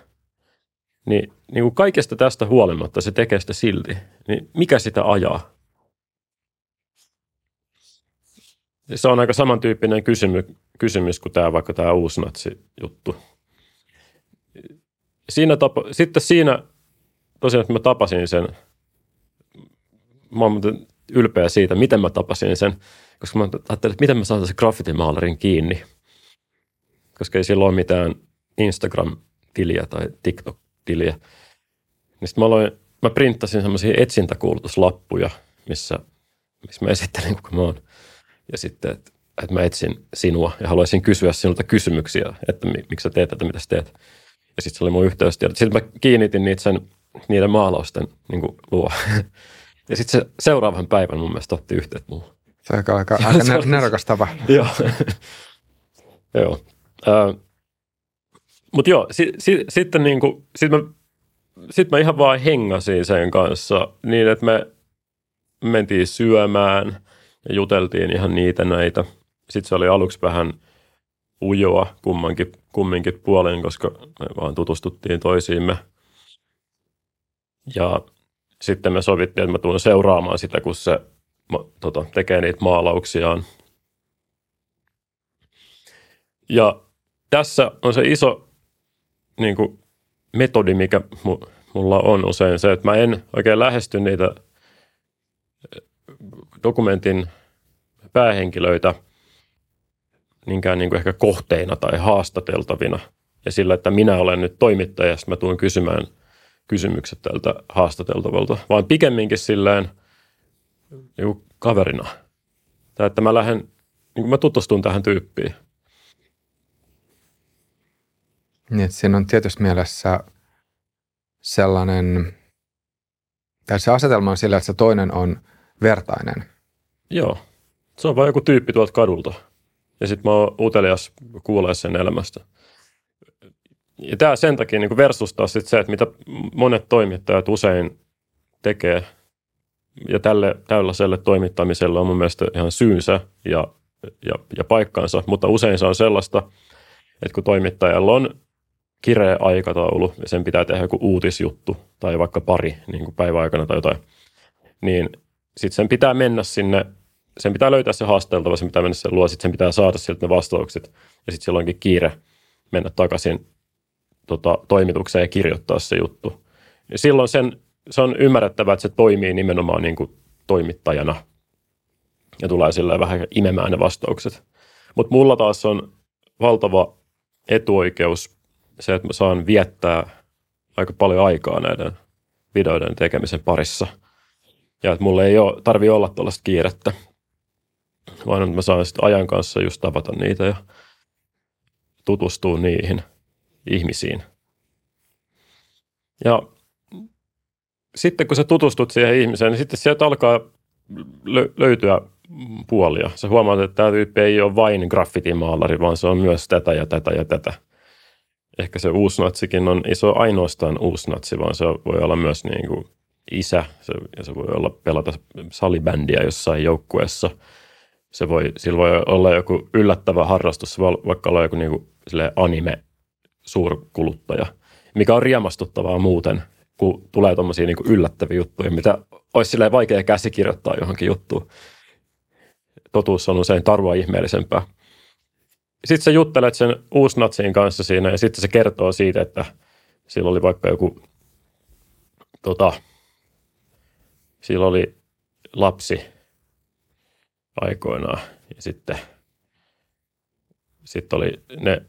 Niin, niin kuin kaikesta tästä huolimatta se tekee sitä silti. Niin mikä sitä ajaa? Se on aika samantyyppinen kysymys, kysymys kuin tämä vaikka tämä uusnatsi-juttu. Siinä tapa, sitten siinä tosiaan, että mä tapasin sen, mä oon ylpeä siitä, miten mä tapasin sen, koska mä ajattelin, että miten mä saan sen graffitimaalarin kiinni, koska ei sillä ole mitään Instagram-tiliä tai TikTok-tiliä. Niin sitten mä, aloin, mä printtasin semmoisia etsintäkuulutuslappuja, missä, missä mä esittelin, kuka mä oon ja sitten, että, että mä etsin sinua ja haluaisin kysyä sinulta kysymyksiä, että miksi sä teet tätä, mitä sä teet. Ja sitten se oli mun yhteystiedot. Sitten mä kiinnitin niitä sen, niiden maalausten niin kuin, luo. ja sitten se seuraavan päivän mun mielestä otti yhteyttä muun. Se on aika, aika, aika nerokas tapa. joo. joo. Mutta joo, si, si, sitten niin kuin, sit mä, sit mä ihan vaan hengasin sen kanssa niin, että me mentiin syömään – ja juteltiin ihan niitä näitä. Sitten se oli aluksi vähän ujoa kummankin, kumminkin puolen, koska me vaan tutustuttiin toisiimme. Ja sitten me sovittiin, että mä tulen seuraamaan sitä, kun se tota, tekee niitä maalauksiaan. Ja tässä on se iso niin kuin, metodi, mikä mulla on usein se, että mä en oikein lähesty niitä dokumentin päähenkilöitä niinkään niin kuin ehkä kohteina tai haastateltavina ja sillä, että minä olen nyt toimittaja ja mä tuun kysymään kysymykset tältä haastateltavalta, vaan pikemminkin silleen niin kaverina. Tai että mä lähden, niin mä tutustun tähän tyyppiin. Niin, että siinä on tietysti mielessä sellainen, tai se asetelma on sillä, että se toinen on vertainen. Joo. Se on vain joku tyyppi tuolta kadulta. Ja sitten mä oon utelias kuulee sen elämästä. Ja tämä sen takia niin versus taas sit se, että mitä monet toimittajat usein tekee. Ja tälle tällaiselle toimittamiselle on mun mielestä ihan syynsä ja, ja, ja paikkansa, mutta usein se on sellaista, että kun toimittajalla on kireä aikataulu ja sen pitää tehdä joku uutisjuttu tai vaikka pari niin kuin päiväaikana tai jotain, niin sitten sen pitää mennä sinne, sen pitää löytää se haasteltava, sen pitää mennä sen luo, sitten sen pitää saada sieltä ne vastaukset ja sitten silloinkin kiire mennä takaisin tota, toimitukseen ja kirjoittaa se juttu. Ja silloin sen, se on ymmärrettävää, että se toimii nimenomaan niin kuin toimittajana ja tulee sillä vähän imemään ne vastaukset. Mutta mulla taas on valtava etuoikeus se, että mä saan viettää aika paljon aikaa näiden videoiden tekemisen parissa. Ja että mulle ei ole, tarvi olla tällaista kiirettä, vaan että mä saan sitten ajan kanssa just tavata niitä ja tutustua niihin ihmisiin. Ja sitten kun sä tutustut siihen ihmiseen, niin sitten sieltä alkaa löytyä puolia. Sä huomaat, että tämä tyyppi ei ole vain graffitimaalari, vaan se on myös tätä ja tätä ja tätä ehkä se uusnatsikin on iso ainoastaan uusnatsi, vaan se voi olla myös niin kuin isä, se, ja se voi olla pelata salibändiä jossain joukkueessa. Se voi, sillä voi olla joku yllättävä harrastus, se voi vaikka olla joku niin kuin anime suurkuluttaja, mikä on riemastuttavaa muuten, kun tulee tuommoisia niin yllättäviä juttuja, mitä olisi vaikea käsikirjoittaa johonkin juttuun. Totuus on usein tarua ihmeellisempää sitten sä juttelet sen uusnatsin kanssa siinä ja sitten se kertoo siitä, että sillä oli vaikka joku, tota, sillä oli lapsi aikoinaan ja sitten, sitten oli, ne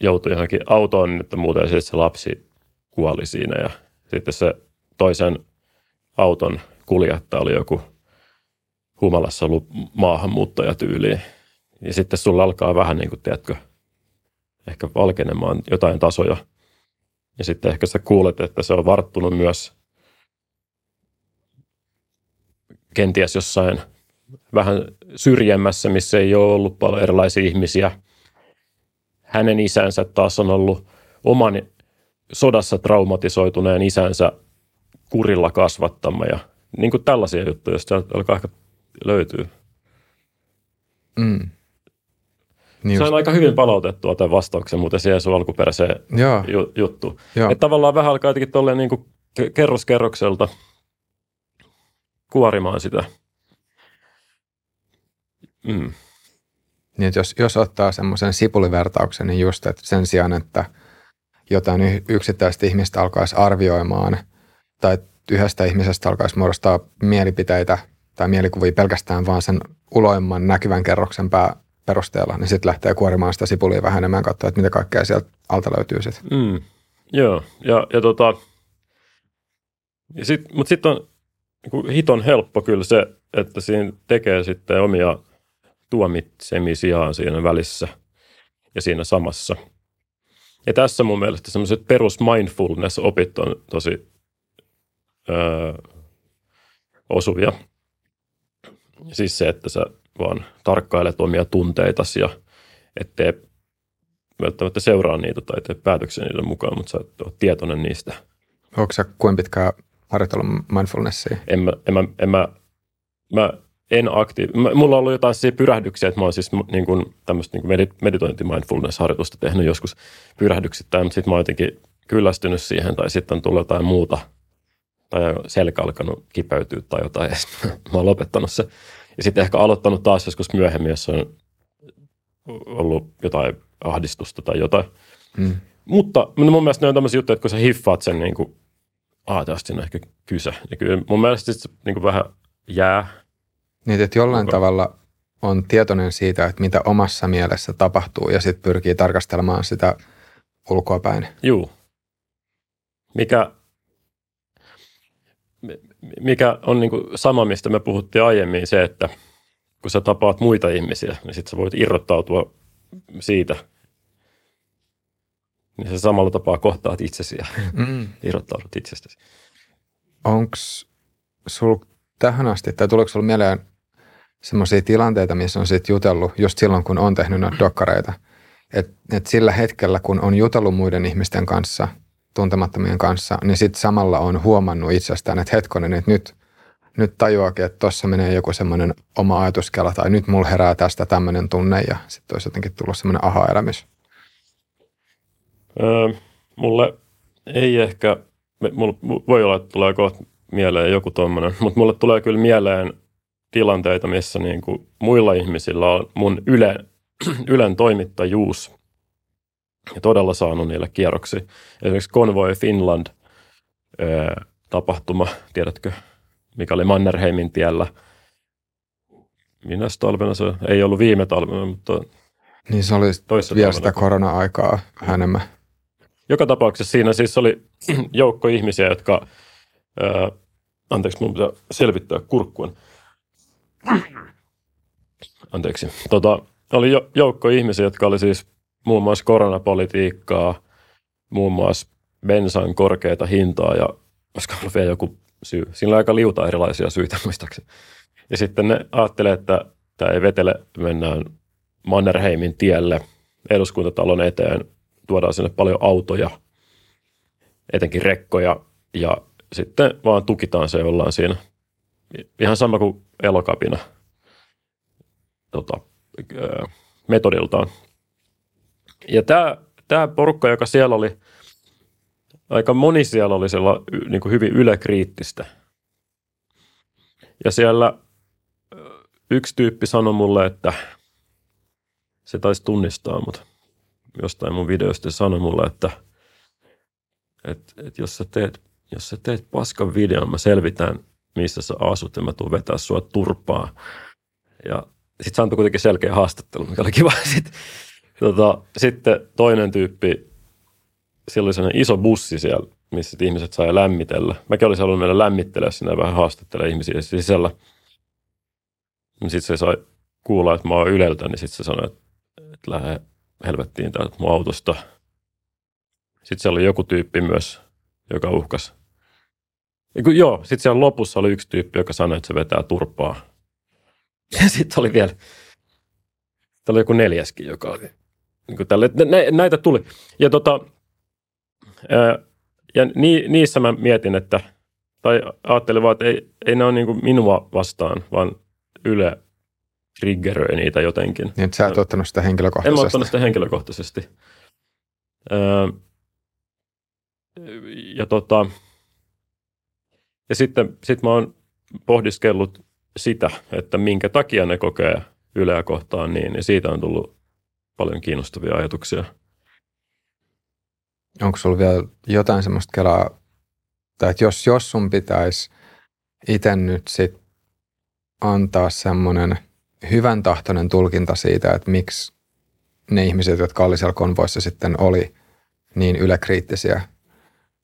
joutui johonkin autoon, että muuten sitten se lapsi kuoli siinä ja sitten se toisen auton kuljettaja oli joku humalassa ollut maahanmuuttajatyyliin ja sitten sulla alkaa vähän niin kuin, tiedätkö, ehkä valkenemaan jotain tasoja. Ja sitten ehkä sä kuulet, että se on varttunut myös kenties jossain vähän syrjemmässä, missä ei ole ollut paljon erilaisia ihmisiä. Hänen isänsä taas on ollut oman sodassa traumatisoituneen isänsä kurilla kasvattama ja niin kuin tällaisia juttuja, joista alkaa ehkä löytyy. Mm. Niin Sain aika hyvin palautettua tämän vastauksen muuten siihen sun alkuperäiseen. Ju- juttuun. Että tavallaan vähän alkaa jotenkin tolleen niin kuin kerros kerrokselta kuorimaan sitä. Mm. Niin, jos, jos ottaa semmoisen sipulivertauksen, niin just, että sen sijaan, että jotain yksittäistä ihmistä alkaisi arvioimaan tai yhdestä ihmisestä alkaisi muodostaa mielipiteitä tai mielikuvia pelkästään vaan sen uloimman näkyvän kerroksen pää, perusteella, niin sitten lähtee kuorimaan sitä sipulia vähän enemmän katsoa, että mitä kaikkea sieltä alta löytyy sitten. Mm, joo, ja, ja tota, ja sit, mutta sitten on niin hiton helppo kyllä se, että siinä tekee sitten omia tuomitsemisiaan siinä välissä ja siinä samassa. Ja tässä mun mielestä semmoiset perus mindfulness-opit on tosi öö, osuvia. Siis se, että sä vaan tarkkailet omia tunteitasi ja ettei välttämättä seuraa niitä tai tee päätöksiä niiden mukaan, mutta sä et ole tietoinen niistä. Onko sä kuinka pitkään harjoitellut mindfulnessia? En mä, en mä, en mä, mä en aktiivi. Mulla on ollut jotain siis pyrähdyksiä, että mä oon siis niin kuin, tämmöistä niin kuin meditointi mindfulness-harjoitusta tehnyt joskus pyrähdyksittäin, mutta sitten mä oon jotenkin kyllästynyt siihen tai sitten on tullut jotain muuta tai selkä alkanut kipeytyä tai jotain ja mä oon lopettanut se. Ja sitten ehkä aloittanut taas joskus myöhemmin, jos on ollut jotain ahdistusta tai jotain. Mm. Mutta mun mielestä ne on tämmöisiä juttuja, että kun sä hiffaat sen niin kuin, aah, tästä on ehkä kyse. Ja kyllä mun mielestä se niin kuin vähän jää. Niin, että jollain Kuka? tavalla on tietoinen siitä, että mitä omassa mielessä tapahtuu ja sitten pyrkii tarkastelemaan sitä ulkoapäin. Juu. Mikä, mikä on niin kuin sama, mistä me puhuttiin aiemmin, se, että kun sä tapaat muita ihmisiä, niin sitten sä voit irrottautua siitä. Niin sä samalla tapaa kohtaat itsesi ja Mm. irrottaudut itsestäsi. Onko sul tähän asti, tai tuleeko sulla mieleen semmoisia tilanteita, missä on sit jutellut just silloin, kun on tehnyt noita dokkareita, että et sillä hetkellä, kun on jutellut muiden ihmisten kanssa, tuntemattomien kanssa, niin sitten samalla on huomannut itsestään, että hetkonen, että nyt, nyt tajuakin, että tuossa menee joku semmoinen oma ajatuskela, tai nyt mulla herää tästä tämmöinen tunne, ja sitten olisi jotenkin tullut semmoinen aha-elämys. Öö, mulle ei ehkä, me- mulla mu- voi olla, että tulee kohta mieleen joku tommonen, mutta mulle tulee kyllä mieleen tilanteita, missä niin kuin muilla ihmisillä on mun Yle, Ylen toimittajuus ja todella saanut niille kierroksi. Esimerkiksi Convoy Finland öö, tapahtuma, tiedätkö, mikä oli Mannerheimin tiellä. Minä talvena se ei ollut viime talvena, mutta Niin se oli vielä talvena, sitä korona-aikaa enemmän. Joka tapauksessa siinä siis oli joukko ihmisiä, jotka, ää, anteeksi, mun pitää selvittää kurkkuun. Anteeksi. Tota, oli jo, joukko ihmisiä, jotka oli siis muun muassa koronapolitiikkaa, muun muassa bensan korkeata hintaa ja olisiko ollut vielä joku syy. Oli aika liuta erilaisia syitä muistaakseni. Ja sitten ne ajattelee, että tämä ei vetele, mennään Mannerheimin tielle eduskuntatalon eteen, tuodaan sinne paljon autoja, etenkin rekkoja, ja sitten vaan tukitaan se ollaan siinä. Ihan sama kuin elokapina tota, ö, metodiltaan. Ja tämä, tämä porukka, joka siellä oli, aika moni siellä oli siellä niin kuin hyvin yläkriittistä. Ja siellä ö, yksi tyyppi sanoi mulle, että se taisi tunnistaa mut jostain mun videosta sanoi mulle, että, että, että jos, sä teet, jos sä teet paskan videon, mä selvitän, missä sä asut ja mä tuun vetää sua turpaa. Ja sitten se antoi kuitenkin selkeä haastattelu, mikä oli kiva. Sitten, tota, sitten toinen tyyppi, siellä oli sellainen iso bussi siellä, missä ihmiset sai lämmitellä. Mäkin olisin halunnut mennä lämmittelemään sinne vähän haastattelemaan ihmisiä sisällä. Sitten se sai kuulla, että mä oon Yleltä, niin sitten se sanoi, että, että lähde helvettiin täältä mun autosta. Sitten siellä oli joku tyyppi myös, joka uhkas. Eiku, joo, sitten siellä lopussa oli yksi tyyppi, joka sanoi, että se vetää turpaa. Ja sitten oli vielä, täällä oli joku neljäskin, joka oli. Niin tälle, nä, näitä tuli. Ja, tota, ää, ja ni, niissä mä mietin, että, tai ajattelin vaan, että ei, ei ne ole niin minua vastaan, vaan Yle triggeröi niitä jotenkin. Niin, sä et ottanut sitä En mä henkilökohtaisesti. ottanut sitä henkilökohtaisesti. Öö, ja tota, ja sitten sit mä oon pohdiskellut sitä, että minkä takia ne kokee Yleä kohtaan niin, ja siitä on tullut paljon kiinnostavia ajatuksia. Onko sulla vielä jotain semmoista kelaa, tai että jos, jos sun pitäisi itse nyt sit antaa semmoinen hyvän tahtoinen tulkinta siitä, että miksi ne ihmiset, jotka oli siellä konvoissa sitten oli niin yläkriittisiä,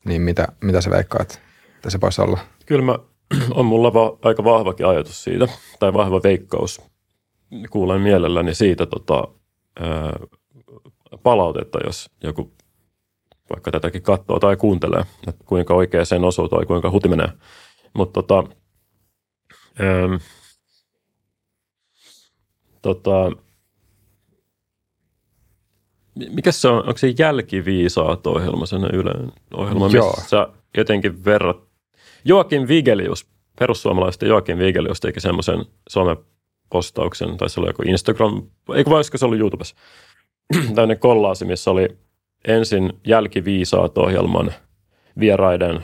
niin mitä, mitä sä veikkaat, että se voisi olla? Kyllä mä, on mulla va, aika vahvakin ajatus siitä, tai vahva veikkaus. Kuulen mielelläni siitä tota, ää, palautetta, jos joku vaikka tätäkin katsoo tai kuuntelee, että kuinka oikea sen osuu tai kuinka huti menee. Mutta tota, ähm, tota, mi- mikä se on, onko se jälkiviisaat ohjelma, sen yleinen ohjelma, Joo. missä sä jotenkin verrat. Joakim Vigelius, perussuomalaisten Joakim Vigelius teki semmoisen somepostauksen, tai se oli joku Instagram, eikö vai olisiko se ollut YouTubessa, tämmöinen kollaasi, missä oli ensin jälkiviisaat ohjelman vieraiden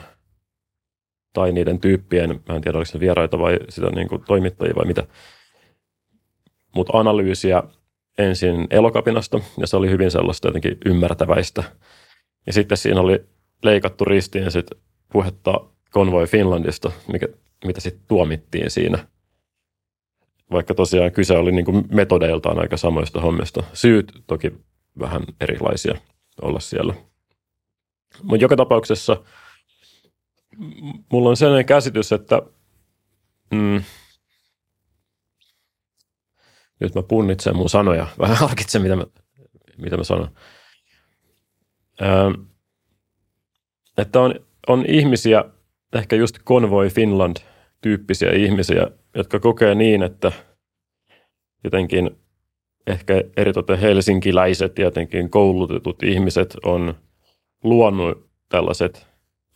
tai niiden tyyppien, mä en tiedä oliko se vieraita vai sitä niin kuin toimittajia vai mitä, mutta analyysiä ensin elokapinasta ja se oli hyvin sellaista jotenkin ymmärtäväistä. Ja sitten siinä oli leikattu ristiin sit puhetta Convoy Finlandista, mikä mitä sitten tuomittiin siinä. Vaikka tosiaan kyse oli niin kuin metodeiltaan aika samoista hommista. Syyt toki vähän erilaisia olla siellä. Mutta joka tapauksessa mulla on sellainen käsitys, että mm, nyt mä punnitsen mun sanoja, vähän harkitsen mitä mä, mitä mä sanon. Öö, että on, on ihmisiä, ehkä just Convoy Finland-tyyppisiä ihmisiä, jotka kokee niin, että jotenkin ehkä eritoten helsinkiläiset ja jotenkin koulutetut ihmiset on luonut tällaiset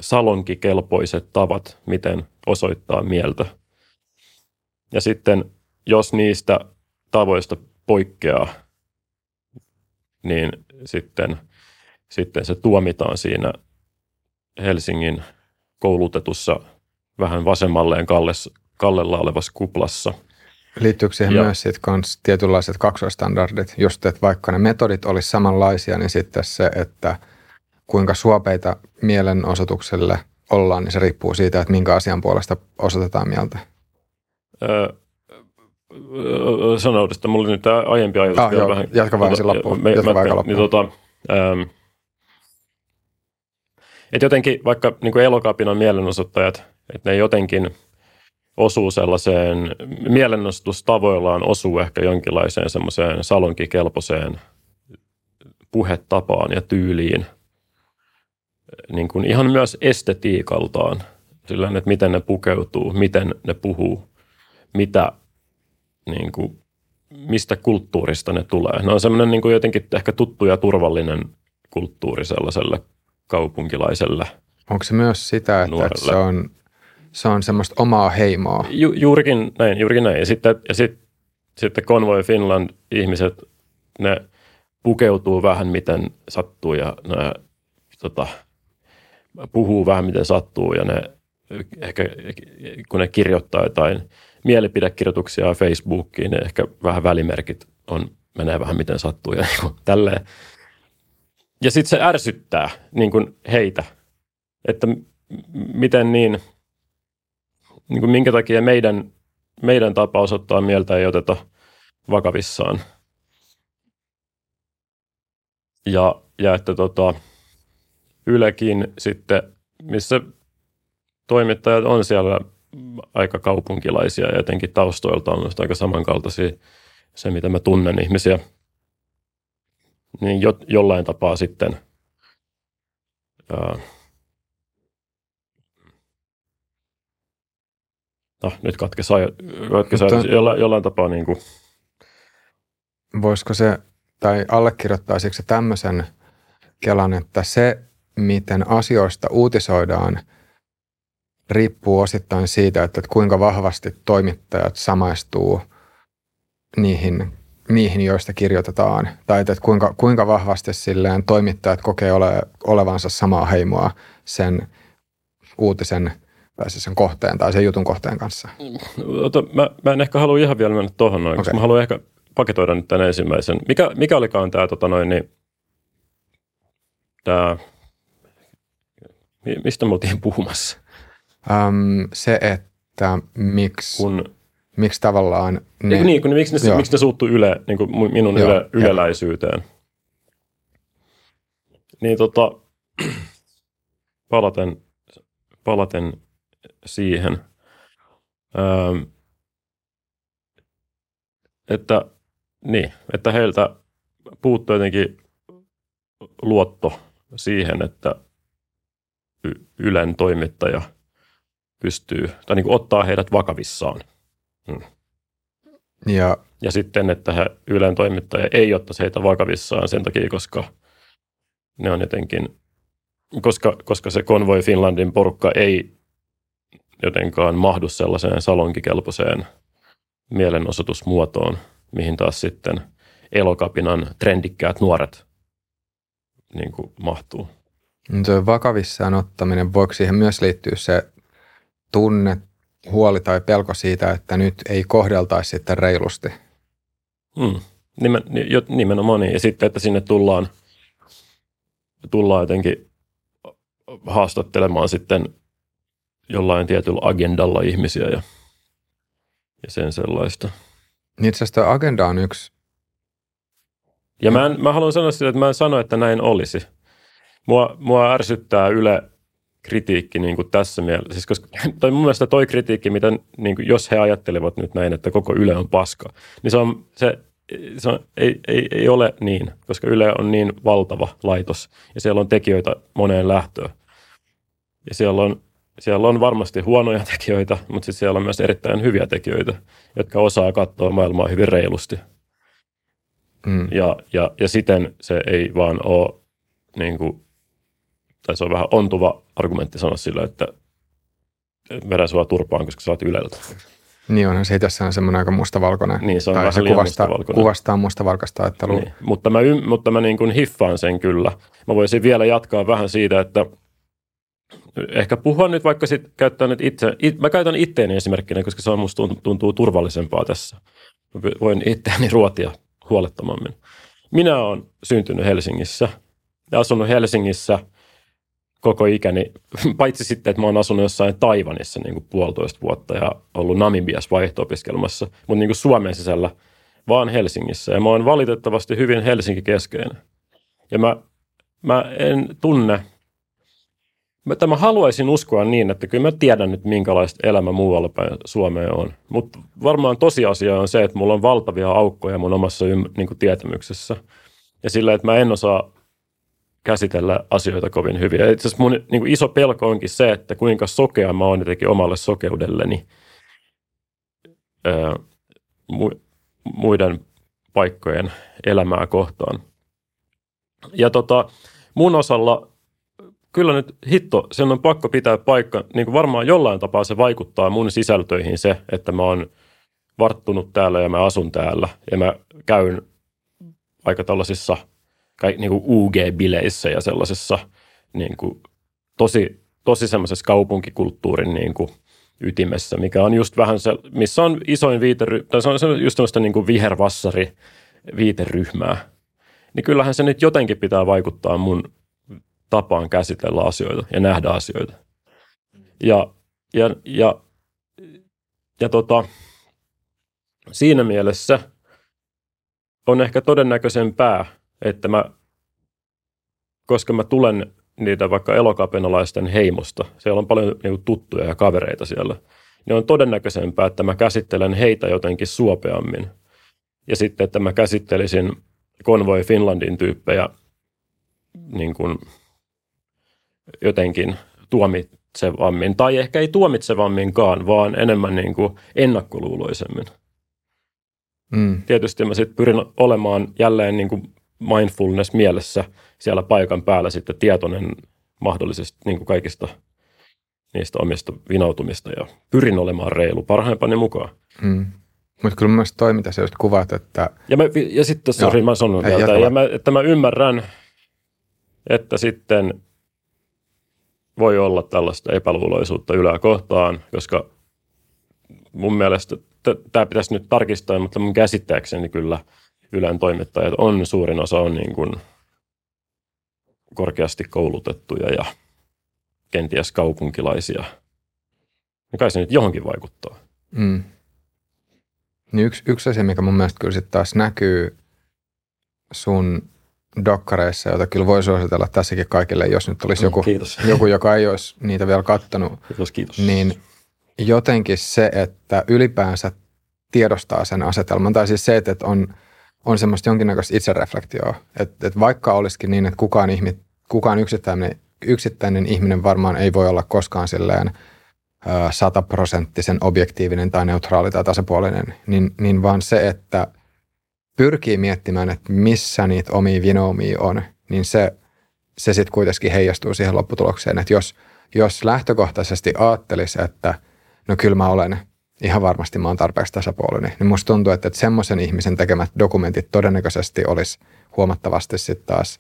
salonkikelpoiset tavat, miten osoittaa mieltä. Ja sitten jos niistä tavoista poikkeaa, niin sitten, sitten se tuomitaan siinä Helsingin koulutetussa vähän vasemmalleen kalles, kallella olevassa kuplassa. Liittyykö siihen ja, myös sit kans tietynlaiset kaksoistandardit, just että vaikka ne metodit olisi samanlaisia, niin sitten se, että kuinka suopeita mielenosoitukselle ollaan, niin se riippuu siitä, että minkä asian puolesta osoitetaan mieltä. Öö, sano uudestaan, mulla oli nyt tämä aiempi ajatus. Ah, joo, vähän, jatka vähän tota, loppuun. Me, jatka mä, Niin, tota, ähm, että jotenkin vaikka niin kuin elokapinan mielenosoittajat, että ne jotenkin osuu sellaiseen, mielenostustavoillaan osuu ehkä jonkinlaiseen semmoiseen salonkikelpoiseen puhetapaan ja tyyliin. Niin kuin ihan myös estetiikaltaan, sillä että miten ne pukeutuu, miten ne puhuu, mitä, niin kuin, mistä kulttuurista ne tulee. Ne on semmoinen niin kuin jotenkin ehkä tuttu ja turvallinen kulttuuri sellaiselle kaupunkilaiselle Onko se myös sitä, että, että se, on, se on semmoista omaa heimoa? Ju, juurikin näin, juurikin näin. Ja sitten, ja sitten, sitten Convoy Finland ihmiset, ne pukeutuu vähän miten sattuu ja ne tota, puhuu vähän miten sattuu ja ne ehkä kun ne kirjoittaa jotain mielipidekirjoituksia Facebookiin, ne ehkä vähän välimerkit on, menee vähän miten sattuu ja niin tälleen. Ja sitten se ärsyttää niin kuin heitä, että miten niin, niin kuin minkä takia meidän, meidän tapa osoittaa mieltä ei oteta vakavissaan. Ja, ja että tota, Ylekin sitten, missä toimittajat on siellä aika kaupunkilaisia ja jotenkin taustoiltaan on aika samankaltaisia se, mitä mä tunnen ihmisiä – niin jo, jollain tapaa sitten ää, no, nyt katkesi, katkesi Mutta, jollain, jollain tapaa niin kuin. Voisiko se, tai allekirjoittaisiko se tämmöisen kelan, että se, miten asioista uutisoidaan, riippuu osittain siitä, että kuinka vahvasti toimittajat samaistuu niihin niihin, joista kirjoitetaan, tai että kuinka, kuinka vahvasti silleen toimittajat kokee ole, olevansa samaa heimoa sen uutisen tai siis sen kohteen tai sen jutun kohteen kanssa. Ota, mä, mä en ehkä halua ihan vielä mennä tuohon noin, okay. koska mä haluan ehkä paketoida nyt tämän ensimmäisen. Mikä, mikä olikaan tämä, tota noin, niin, tämä, mistä me oltiin puhumassa? Um, se, että miksi... Kun miksi tavallaan ne... Niin, kun, miksi, ne, miksi ne suuttuu yle, niin kuin minun joo, yle, yleläisyyteen. Niin tota, palaten, palaten siihen, öö, että, niin, että heiltä puuttuu jotenkin luotto siihen, että Ylen toimittaja pystyy, tai niin kuin ottaa heidät vakavissaan – Mm. Ja, ja sitten, että he, Ylen toimittaja ei ottaisi heitä vakavissaan sen takia, koska ne on jotenkin, koska, koska se Convoy Finlandin porukka ei jotenkaan mahdu sellaiseen salonkikelpoiseen mielenosoitusmuotoon, mihin taas sitten elokapinan trendikkäät nuoret niin kuin mahtuu. Tuo vakavissaan ottaminen, voiko siihen myös liittyä se tunne huoli tai pelko siitä, että nyt ei kohdeltaisi sitten reilusti. Hmm. Nimen, nimenomaan niin. Ja sitten, että sinne tullaan, tullaan jotenkin haastattelemaan sitten jollain tietyllä agendalla ihmisiä ja, ja sen sellaista. Niin itse asiassa agenda on yksi. Ja mä, en, mä haluan sanoa sille, että mä en sano, että näin olisi. Mua, mua ärsyttää Yle kritiikki niin kuin tässä mielessä. Siis koska, toi mun mielestä toi kritiikki, mitä, niin kuin, jos he ajattelevat nyt näin, että koko Yle on paska, niin se, on, se, se on, ei, ei, ei ole niin, koska Yle on niin valtava laitos ja siellä on tekijöitä moneen lähtöön. Ja siellä on, siellä on varmasti huonoja tekijöitä, mutta sitten siellä on myös erittäin hyviä tekijöitä, jotka osaa katsoa maailmaa hyvin reilusti. Mm. Ja, ja, ja siten se ei vaan ole niin kuin, tai se on vähän ontuva argumentti sanoa sillä, että vedä sua turpaan, koska sä oot Yleltä. Niin onhan se tässä on semmoinen aika mustavalkoinen. Niin, se on tai vähän se liian kuvastaa, mustavalkoinen. kuvastaa mustavalkoista ajattelua. Niin. Mutta mä, ym- mutta mä niin kuin hiffaan sen kyllä. Mä voisin vielä jatkaa vähän siitä, että ehkä puhua nyt vaikka sit käyttää nyt itse, it, mä käytän itteeni esimerkkinä, koska se on musta tuntuu, tuntuu turvallisempaa tässä. Mä voin itteeni ruotia huolettomammin. Minä olen syntynyt Helsingissä ja asunut Helsingissä koko ikäni, paitsi sitten, että mä oon asunut jossain Taivanissa niin kuin puolitoista vuotta ja ollut Namibiassa vaihto-opiskelmassa, mutta niin kuin Suomen sisällä vaan Helsingissä. Ja mä oon valitettavasti hyvin Helsinki-keskeinen. Ja mä, mä en tunne, mä, mä haluaisin uskoa niin, että kyllä mä tiedän nyt minkälaista elämä muualla päin Suomeen on. Mutta varmaan tosiasia on se, että mulla on valtavia aukkoja mun omassa ym- niin kuin tietämyksessä. Ja sillä, että mä en osaa käsitellä asioita kovin hyvin. Itse asiassa mun niin kuin iso pelko onkin se, että kuinka sokea mä oon jotenkin omalle sokeudelleni mu- muiden paikkojen elämää kohtaan. Ja tota, mun osalla kyllä nyt hitto, sen on pakko pitää paikka, niin kuin varmaan jollain tapaa se vaikuttaa mun sisältöihin se, että mä oon varttunut täällä ja mä asun täällä ja mä käyn aika tällaisissa niin kuin UG-bileissä ja sellaisessa niin kuin, tosi, tosi semmoisessa kaupunkikulttuurin niin kuin, ytimessä, mikä on just vähän se, missä on isoin viitery, tai se on just semmoista niin vihervassari viiteryhmää. Niin kyllähän se nyt jotenkin pitää vaikuttaa mun tapaan käsitellä asioita ja nähdä asioita. Ja, ja, ja, ja tota, siinä mielessä on ehkä todennäköisempää, että mä, koska mä tulen niitä vaikka elokapenalaisten heimosta, siellä on paljon niin kuin, tuttuja ja kavereita siellä, niin on todennäköisempää, että mä käsittelen heitä jotenkin suopeammin. Ja sitten, että mä käsittelisin Convoy Finlandin tyyppejä niin kuin, jotenkin tuomitsevammin, tai ehkä ei tuomitsevamminkaan, vaan enemmän niin kuin ennakkoluuloisemmin. Mm. Tietysti mä sitten pyrin olemaan jälleen niin kuin mindfulness mielessä siellä paikan päällä sitten tietoinen mahdollisesti niin kuin kaikista niistä omista vinautumista ja pyrin olemaan reilu parhaimpani mukaan. Mm. Mutta kyllä mun toi, mitä sä just kuvaat, että... Ja, mä, ja sitten, sori, mä sanon vielä, ja mä, että mä ymmärrän, että sitten voi olla tällaista epäluuloisuutta ylää kohtaan, koska mun mielestä tämä pitäisi nyt tarkistaa, mutta mun käsittääkseni kyllä Ylen toimittajat on, suurin osa on niin kuin korkeasti koulutettuja ja kenties kaupunkilaisia. Ja kai se nyt johonkin vaikuttaa. Mm. Niin yksi, yksi asia, mikä mun mielestä kyllä sitten taas näkyy sun dokkareissa, jota kyllä voi suositella tässäkin kaikille, jos nyt olisi mm, joku, joku joka ei olisi niitä vielä kattonut. Kiitos, kiitos. Niin jotenkin se, että ylipäänsä tiedostaa sen asetelman, tai siis se, että on, on semmoista jonkinnäköistä itsereflektioa, että, että vaikka olisikin niin, että kukaan, ihmi, kukaan yksittäinen, yksittäinen ihminen varmaan ei voi olla koskaan silleen sataprosenttisen objektiivinen tai neutraali tai tasapuolinen, niin, niin vaan se, että pyrkii miettimään, että missä niitä omia vinoumia on, niin se, se sitten kuitenkin heijastuu siihen lopputulokseen, että jos, jos lähtökohtaisesti ajattelisi, että no kyllä mä olen ihan varmasti mä oon tarpeeksi tasapuolinen, niin musta tuntuu, että, että semmoisen ihmisen tekemät dokumentit todennäköisesti olisi huomattavasti sitten taas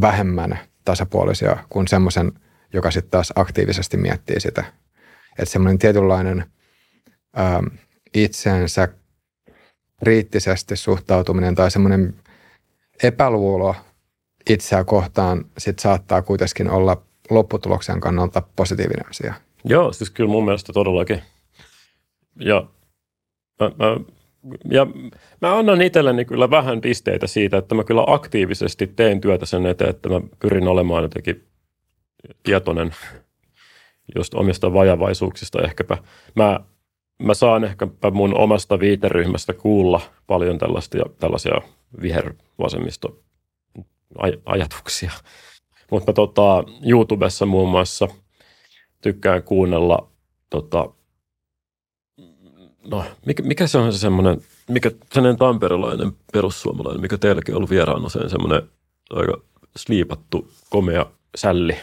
vähemmän tasapuolisia kuin semmoisen, joka sitten taas aktiivisesti miettii sitä. Että semmoinen tietynlainen ää, itseensä kriittisesti suhtautuminen tai semmoinen epäluulo itseä kohtaan sit saattaa kuitenkin olla lopputuloksen kannalta positiivinen asia. Joo, siis kyllä mun mielestä todellakin. Ja mä, mä, ja mä annan itselleni kyllä vähän pisteitä siitä, että mä kyllä aktiivisesti teen työtä sen eteen, että mä pyrin olemaan jotenkin tietoinen just omista vajavaisuuksista ehkäpä. Mä, mä saan ehkäpä mun omasta viiteryhmästä kuulla paljon tällaista, tällaisia vihervasemmisto ajatuksia. Mutta tota, YouTubessa muun muassa tykkään kuunnella, tota, no mikä, mikä se on se semmoinen, mikä sellainen tamperelainen perussuomalainen, mikä teilläkin on ollut vieraana, sen semmoinen aika sliipattu, komea sälli,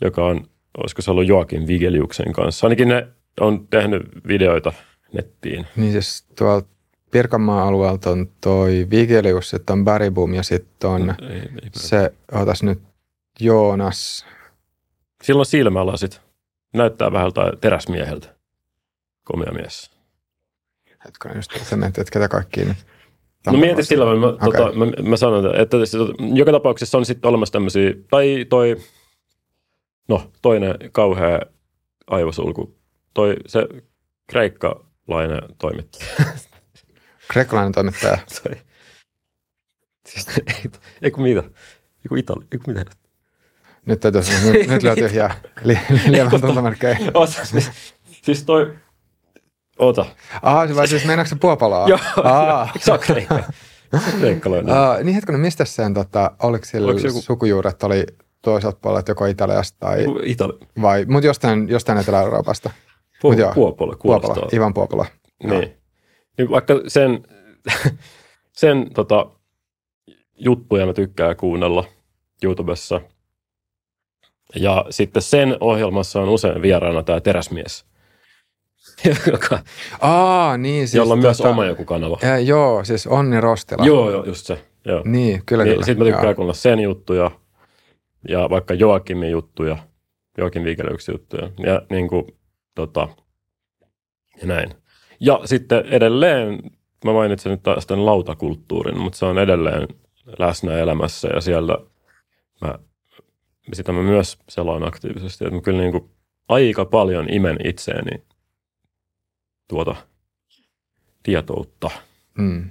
joka on, olisiko se ollut Joakin Vigeliuksen kanssa. Ainakin ne on tehnyt videoita nettiin. Niin siis tuolta Pirkanmaan alueelta on toi Vigelius, sitten on Baribum ja sitten on ei, ei, ei, se, otas nyt Joonas. Silloin silmälasit. Näyttää vähän teräsmieheltä. Komea mies. Hetkinen, just sä mietit, että ketä kaikki nyt No mieti sillä mä, okay. tota, mä, mä sanon, että siis, joka tapauksessa on sitten olemassa tämmöisiä, tai toi, no toinen kauhea aivosulku, toi se kreikkalainen toimittaja. Kreikkalainen toimittaja. siis, ei, ei kun mitä, ei kun Itali, ei kun mitä. Nyt täytyy sanoa, nyt, nyt lyö tyhjää li, lievän tuntomerkkejä. siis, siis toi, Ota. Ah, vai siis meinaatko se Puopalaa? Joo, ah. se on kreikka. Kreikkalainen. Uh, niin hetkinen, mistä sen, tota, oliko sillä joku... sukujuuret oli toiselta puolelta joko Italiasta tai... Itali. Vai, mutta jostain, jostain Etelä-Euroopasta. Pu- Mut joo, Puopola, Puopola, Ivan Puopola. Niin. niin vaikka sen, sen tota, juttuja mä tykkään kuunnella YouTubessa. Ja sitten sen ohjelmassa on usein vieraana tämä teräsmies. joka, Aa, niin, siis jolla on tota, myös oma joku kanava. Ja, joo, siis Onni Rostila. Joo, joo, just se. Joo. Niin, kyllä, niin, kyllä. Sitten mä tykkään kuunnella sen juttuja ja vaikka Joakimin juttuja, Joakim Viikelyksen juttuja ja niin kuin, tota, ja näin. Ja sitten edelleen, mä mainitsen nyt taas tämän lautakulttuurin, mutta se on edelleen läsnä elämässä ja siellä mä, sitä mä myös selaan aktiivisesti. Että mä kyllä niin kuin aika paljon imen itseäni tuota tietoutta. Mm.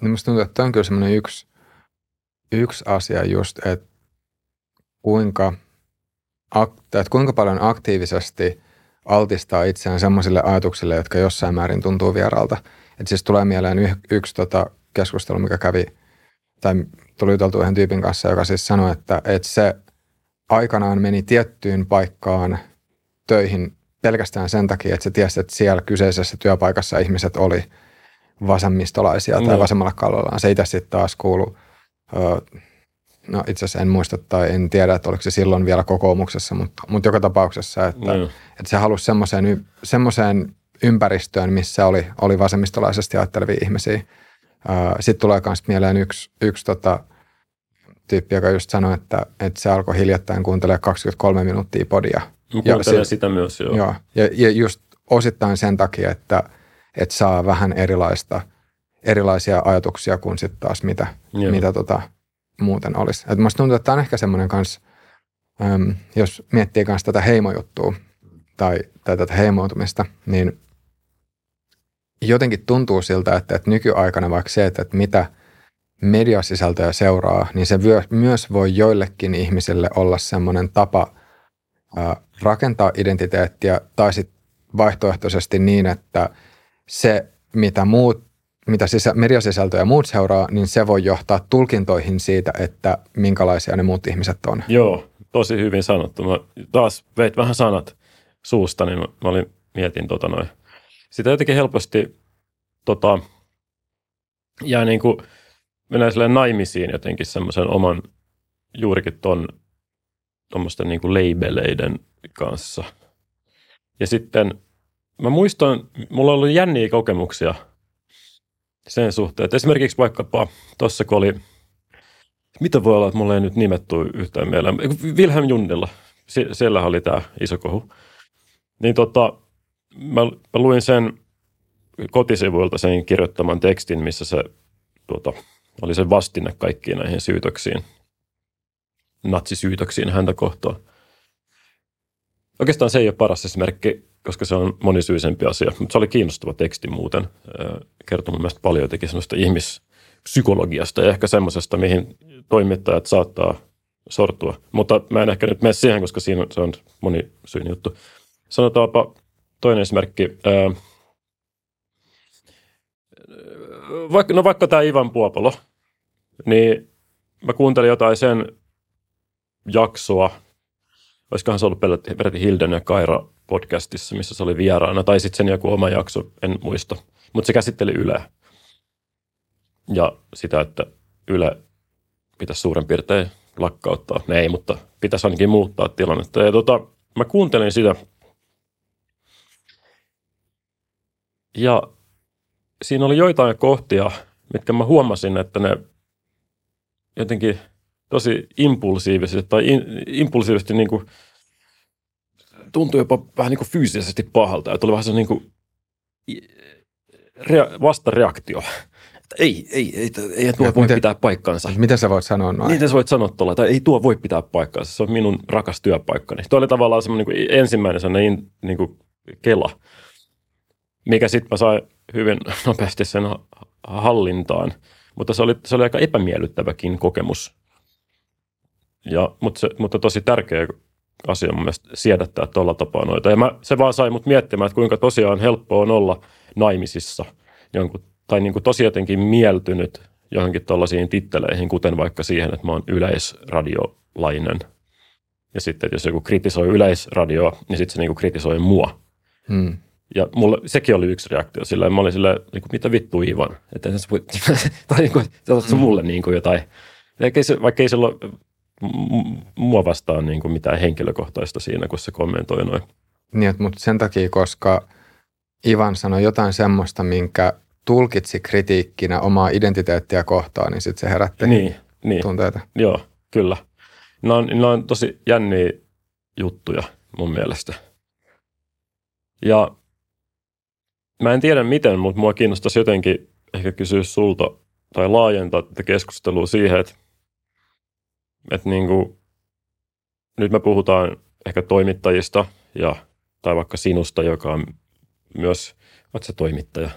Niin musta tuntuu, että tämä on kyllä semmoinen yksi, yksi asia just, että kuinka, että kuinka paljon aktiivisesti altistaa itseään semmoisille ajatuksille, jotka jossain määrin tuntuu vieraalta. Että siis tulee mieleen y- yksi tota keskustelu, mikä kävi, tai tuli juteltu yhden tyypin kanssa, joka siis sanoi, että, että se aikanaan meni tiettyyn paikkaan töihin pelkästään sen takia, että se tiesi, että siellä kyseisessä työpaikassa ihmiset oli vasemmistolaisia tai no. vasemmalla kallellaan. Se itse sitten taas kuulu, no itse asiassa en muista tai en tiedä, että oliko se silloin vielä kokoomuksessa, mutta, mutta joka tapauksessa, että, no. että se halusi semmoiseen, semmoiseen ympäristöön, missä oli, oli vasemmistolaisesti ajattelevia ihmisiä. Sitten tulee myös mieleen yksi, yksi tota, tyyppi, joka just sanoi, että, että se alkoi hiljattain kuuntelemaan 23 minuuttia podia – ja sitä myös, joo. joo. Ja, ja just osittain sen takia, että, että saa vähän erilaista, erilaisia ajatuksia kuin sitten taas mitä, mitä tota, muuten olisi. Et musta tuntuu, että tämä on ehkä semmoinen kanssa, äm, jos miettii myös tätä heimojuttua tai, tai tätä heimoutumista, niin jotenkin tuntuu siltä, että, että nykyaikana vaikka se, että, että mitä mediasisältöjä seuraa, niin se myös voi joillekin ihmisille olla semmoinen tapa – rakentaa identiteettiä tai sitten vaihtoehtoisesti niin, että se, mitä muut mitä sisä, mediasisältöjä ja muut seuraa, niin se voi johtaa tulkintoihin siitä, että minkälaisia ne muut ihmiset on. Joo, tosi hyvin sanottu. Mä taas veit vähän sanat suusta, niin mä, olin, mietin tota noin. Sitä jotenkin helposti tota, jää niin kuin, menee naimisiin jotenkin semmoisen oman juurikin ton tuommoisten niin kuin labeleiden kanssa. Ja sitten mä muistan, mulla on ollut jänniä kokemuksia sen suhteen, että esimerkiksi vaikkapa tuossa kun oli, mitä voi olla, että mulla ei nyt nimetty yhtään mieleen, Wilhelm Junnilla, siellä oli tämä iso kohu. Niin tota, mä, mä luin sen kotisivuilta sen kirjoittaman tekstin, missä se tuota, oli se vastine kaikkiin näihin syytöksiin natsisyytöksiin häntä kohtaan. Oikeastaan se ei ole paras esimerkki, koska se on monisyisempi asia, mutta se oli kiinnostava teksti muuten. Kertoi mun mielestä paljon jotenkin semmoista ihmispsykologiasta ja ehkä semmoisesta, mihin toimittajat saattaa sortua. Mutta mä en ehkä nyt mene siihen, koska siinä se on monisyinen juttu. Sanotaanpa toinen esimerkki. Vaikka, no vaikka tämä Ivan Puopolo, niin mä kuuntelin jotain sen jaksoa, olisikohan se ollut peräti Hilden ja Kaira podcastissa, missä se oli vieraana, tai sitten sen joku oma jakso, en muista. Mutta se käsitteli Yle ja sitä, että Yle pitäisi suurin piirtein lakkauttaa. Ne ei, mutta pitäisi ainakin muuttaa tilannetta. Ja tota, mä kuuntelin sitä. Ja siinä oli joitain kohtia, mitkä mä huomasin, että ne jotenkin tosi impulsiivisesti tai in, impulsiivisesti niin kuin tuntui jopa vähän niin kuin fyysisesti pahalta. Ja tuli vähän se niin kuin rea- vastareaktio. Että ei, ei, ei, ei, ei tuo ja voi miten, pitää paikkansa. Miten sä voit sanoa noin? Miten sä voit sanoa tuolla, että ei tuo voi pitää paikkansa. Se on minun rakas työpaikkani. Tuo oli tavallaan semmoinen niin kuin ensimmäinen semmoinen niin kuin kela, mikä sitten mä sain hyvin nopeasti sen hallintaan. Mutta se oli, se oli aika epämiellyttäväkin kokemus. Ja, mutta, se, mutta tosi tärkeä asia mun mielestä siedättää tuolla tapaa noita. Ja mä, se vaan sai mut miettimään, että kuinka tosiaan helppoa on olla naimisissa jonkun, tai niin kuin tosi jotenkin mieltynyt johonkin tuollaisiin titteleihin, kuten vaikka siihen, että mä oon yleisradiolainen. Ja sitten, että jos joku kritisoi yleisradioa, niin sitten se niin kuin kritisoi mua. Hmm. Ja mulle, sekin oli yksi reaktio sillä mä olin silleen, niin kuin, mitä vittu Ivan, että se voi, tai niin kuin, se mulle niin kuin jotain, vaikka ei, se, vaikka ei ole mua vastaan niin kuin mitään henkilökohtaista siinä, kun se kommentoi noin. Niin, mutta sen takia, koska Ivan sanoi jotain semmoista, minkä tulkitsi kritiikkinä omaa identiteettiä kohtaan, niin sitten se herätti niin, niin. tunteita. Joo, kyllä. Ne on, ne on tosi jänniä juttuja mun mielestä. Ja mä en tiedä miten, mutta mua kiinnostaisi jotenkin ehkä kysyä sulta tai laajentaa tätä keskustelua siihen, että että niin kuin, nyt me puhutaan ehkä toimittajista ja, tai vaikka sinusta, joka on myös, oletko se toimittaja?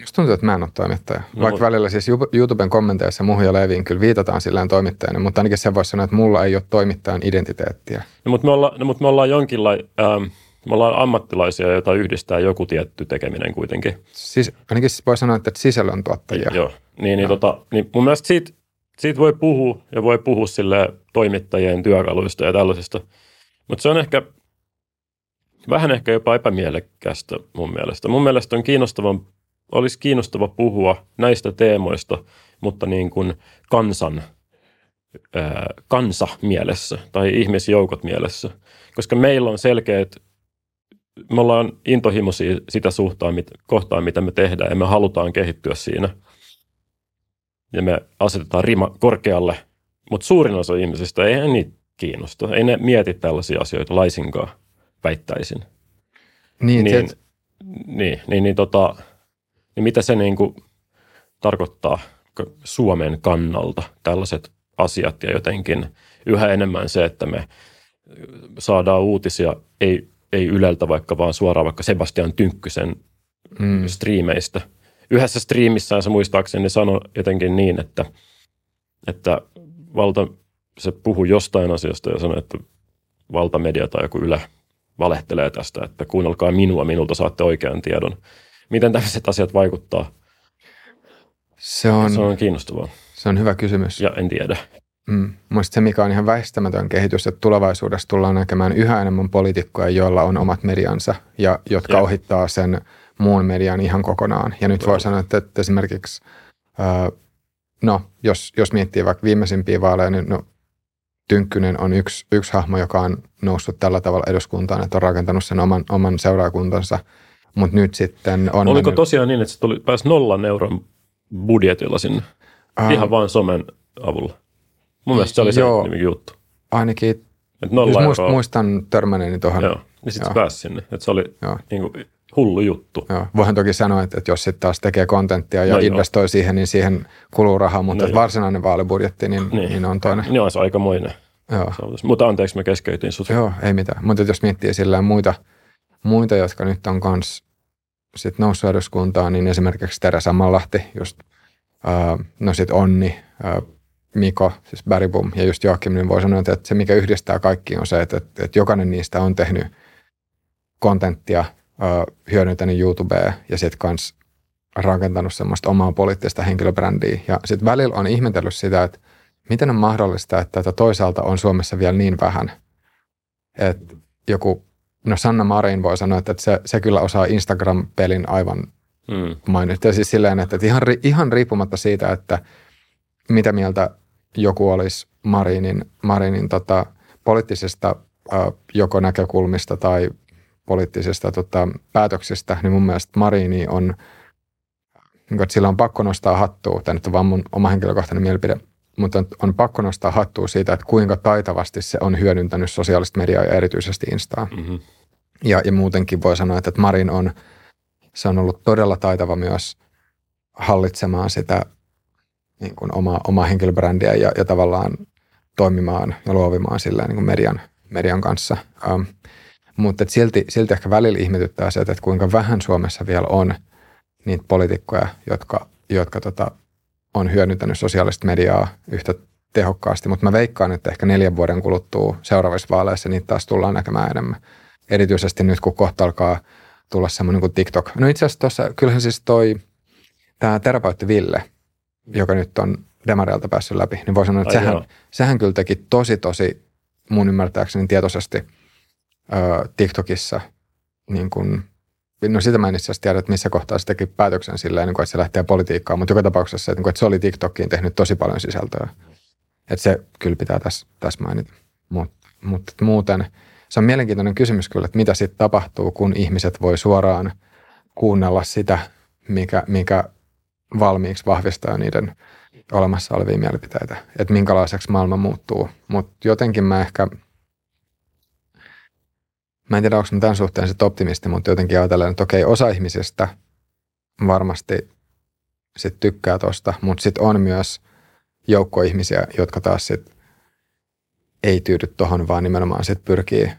Musta tuntuu, että mä en ole toimittaja. No, Vaikka mutta... välillä siis YouTuben kommenteissa muhun ja Leviin kyllä viitataan silleen toimittajana, mutta ainakin se voisi sanoa, että mulla ei ole toimittajan identiteettiä. No, mutta me ollaan, no, mutta me ollaan jonkinlainen, ähm, me ollaan ammattilaisia, joita yhdistää joku tietty tekeminen kuitenkin. Siis, ainakin voi sanoa, että sisällöntuottajia. Joo, niin, niin, tota, niin mun mielestä siitä, siitä voi puhua ja voi puhua sille toimittajien työkaluista ja tällaisista. Mutta se on ehkä vähän ehkä jopa epämielekkästä mun mielestä. Mun mielestä on kiinnostava, olisi kiinnostava puhua näistä teemoista, mutta niin kuin kansan, kansa mielessä tai ihmisjoukot mielessä. Koska meillä on selkeät, me ollaan intohimoisia sitä suhtaan, mit, kohtaan, mitä me tehdään ja me halutaan kehittyä siinä – ja me asetetaan rima korkealle, mutta suurin osa ihmisistä ei niitä kiinnosta. Ei ne mieti tällaisia asioita laisinkaan, väittäisin. Niin, niin, niin, niin, niin, tota, niin mitä se niin kuin tarkoittaa Suomen kannalta tällaiset asiat ja jotenkin yhä enemmän se, että me saadaan uutisia ei, ei Yleltä vaikka vaan suoraan vaikka Sebastian Tynkkysen mm. striimeistä – yhdessä striimissään se muistaakseni sanoi jotenkin niin, että, että valta, se puhui jostain asiasta ja sanoi, että valtamedia tai joku Yle valehtelee tästä, että kuunnelkaa minua, minulta saatte oikean tiedon. Miten tämmöiset asiat vaikuttaa? Se on, se on kiinnostavaa. Se on hyvä kysymys. Ja en tiedä. Mm. Mielestäni se, mikä on ihan väistämätön kehitys, että tulevaisuudessa tullaan näkemään yhä enemmän poliitikkoja, joilla on omat mediansa ja jotka ja. ohittaa sen muun median ihan kokonaan. Ja nyt voi sanoa, että, että esimerkiksi, no, jos, jos miettii vaikka viimeisimpiä vaaleja, niin no, Tynkkynen on yksi, yksi hahmo, joka on noussut tällä tavalla eduskuntaan, että on rakentanut sen oman, oman seuraakuntansa. Mutta nyt sitten on... Oliko mennyt... tosiaan niin, että se tuli, pääsi nollan euron budjetilla sinne? Uh, Ihan vain somen avulla. Mun mielestä se oli joo, se juttu. Ainakin, että nolla jos muist, muistan törmäneeni tuohon. Joo, niin sitten se pääsi sinne. Että se oli joo. niin kuin, hullu juttu. Joo. Voihan toki sanoa, että, että jos sitten taas tekee kontenttia ja no investoi joo. siihen, niin siihen kuluu rahaa, mutta no varsinainen vaalibudjetti niin, niin. niin on toinen. Niin on se aikamoinen. Joo. saavutus. Mutta anteeksi, mä keskeytin sut. Joo, ei mitään. Mutta jos miettii sillä muita, muita, jotka nyt on kans sit noussut eduskuntaan, niin esimerkiksi Teresa Mallahti, just, uh, no sit Onni, uh, Miko, siis Bäribum ja just Joakim, niin voi sanoa, että se mikä yhdistää kaikki on se, että, että, että jokainen niistä on tehnyt kontenttia, uh, hyödyntänyt YouTubea ja sitten kans rakentanut semmoista omaa poliittista henkilöbrändiä. Ja sitten välillä on ihmetellyt sitä, että miten on mahdollista, että tätä toisaalta on Suomessa vielä niin vähän, että joku, no Sanna Marin voi sanoa, että se, se kyllä osaa Instagram-pelin aivan Mm. mainita. Siis silleen, että, ihan, ihan riippumatta siitä, että mitä mieltä joku olisi Marinin, Marinin tota, poliittisesta joko näkökulmista tai poliittisista tota, päätöksistä, niin mun mielestä Marini on, niin kuin, että sillä on pakko nostaa hattua, tämä nyt on vaan mun oma henkilökohtainen mielipide, mutta on, on pakko nostaa hattua siitä, että kuinka taitavasti se on hyödyntänyt sosiaalista mediaa ja erityisesti Instaa. Mm-hmm. Ja, ja muutenkin voi sanoa, että Marin on, se on ollut todella taitava myös hallitsemaan sitä niin kuin omaa, omaa henkilöbrändiä ja, ja tavallaan toimimaan ja luovimaan sillä niin kuin median, median kanssa. Um, mutta silti, silti ehkä välillä ihmetyttää se, että kuinka vähän Suomessa vielä on niitä poliitikkoja, jotka, jotka tota, on hyödyntänyt sosiaalista mediaa yhtä tehokkaasti. Mutta mä veikkaan, että ehkä neljän vuoden kuluttua seuraavissa vaaleissa niitä taas tullaan näkemään enemmän. Erityisesti nyt, kun kohta alkaa tulla semmoinen kuin TikTok. No itse asiassa tuossa, kyllähän siis toi, tämä terapeutti Ville, joka nyt on Demareilta päässyt läpi, niin voi sanoa, että Ai sehän, joo. sehän kyllä teki tosi, tosi mun ymmärtääkseni tietoisesti ö, TikTokissa, niin kuin, no sitä mä en itse asiassa tiedä, että missä kohtaa se teki päätöksen silleen, niin kuin, että se lähtee politiikkaan, mutta joka tapauksessa, että, niin kuin, että se oli TikTokiin tehnyt tosi paljon sisältöä. Että se kyllä pitää tässä, tässä mainita. Mutta mut muuten se on mielenkiintoinen kysymys kyllä, että mitä sitten tapahtuu, kun ihmiset voi suoraan kuunnella sitä, mikä, mikä valmiiksi vahvistaa niiden olemassa olevia mielipiteitä, että minkälaiseksi maailma muuttuu. Mutta jotenkin mä ehkä, mä en tiedä, onko mä tämän suhteen sit optimisti, mutta jotenkin ajatellen, että okei, osa ihmisistä varmasti sit tykkää tosta, mutta sitten on myös joukko ihmisiä, jotka taas sit ei tyydy tohon, vaan nimenomaan sit pyrkii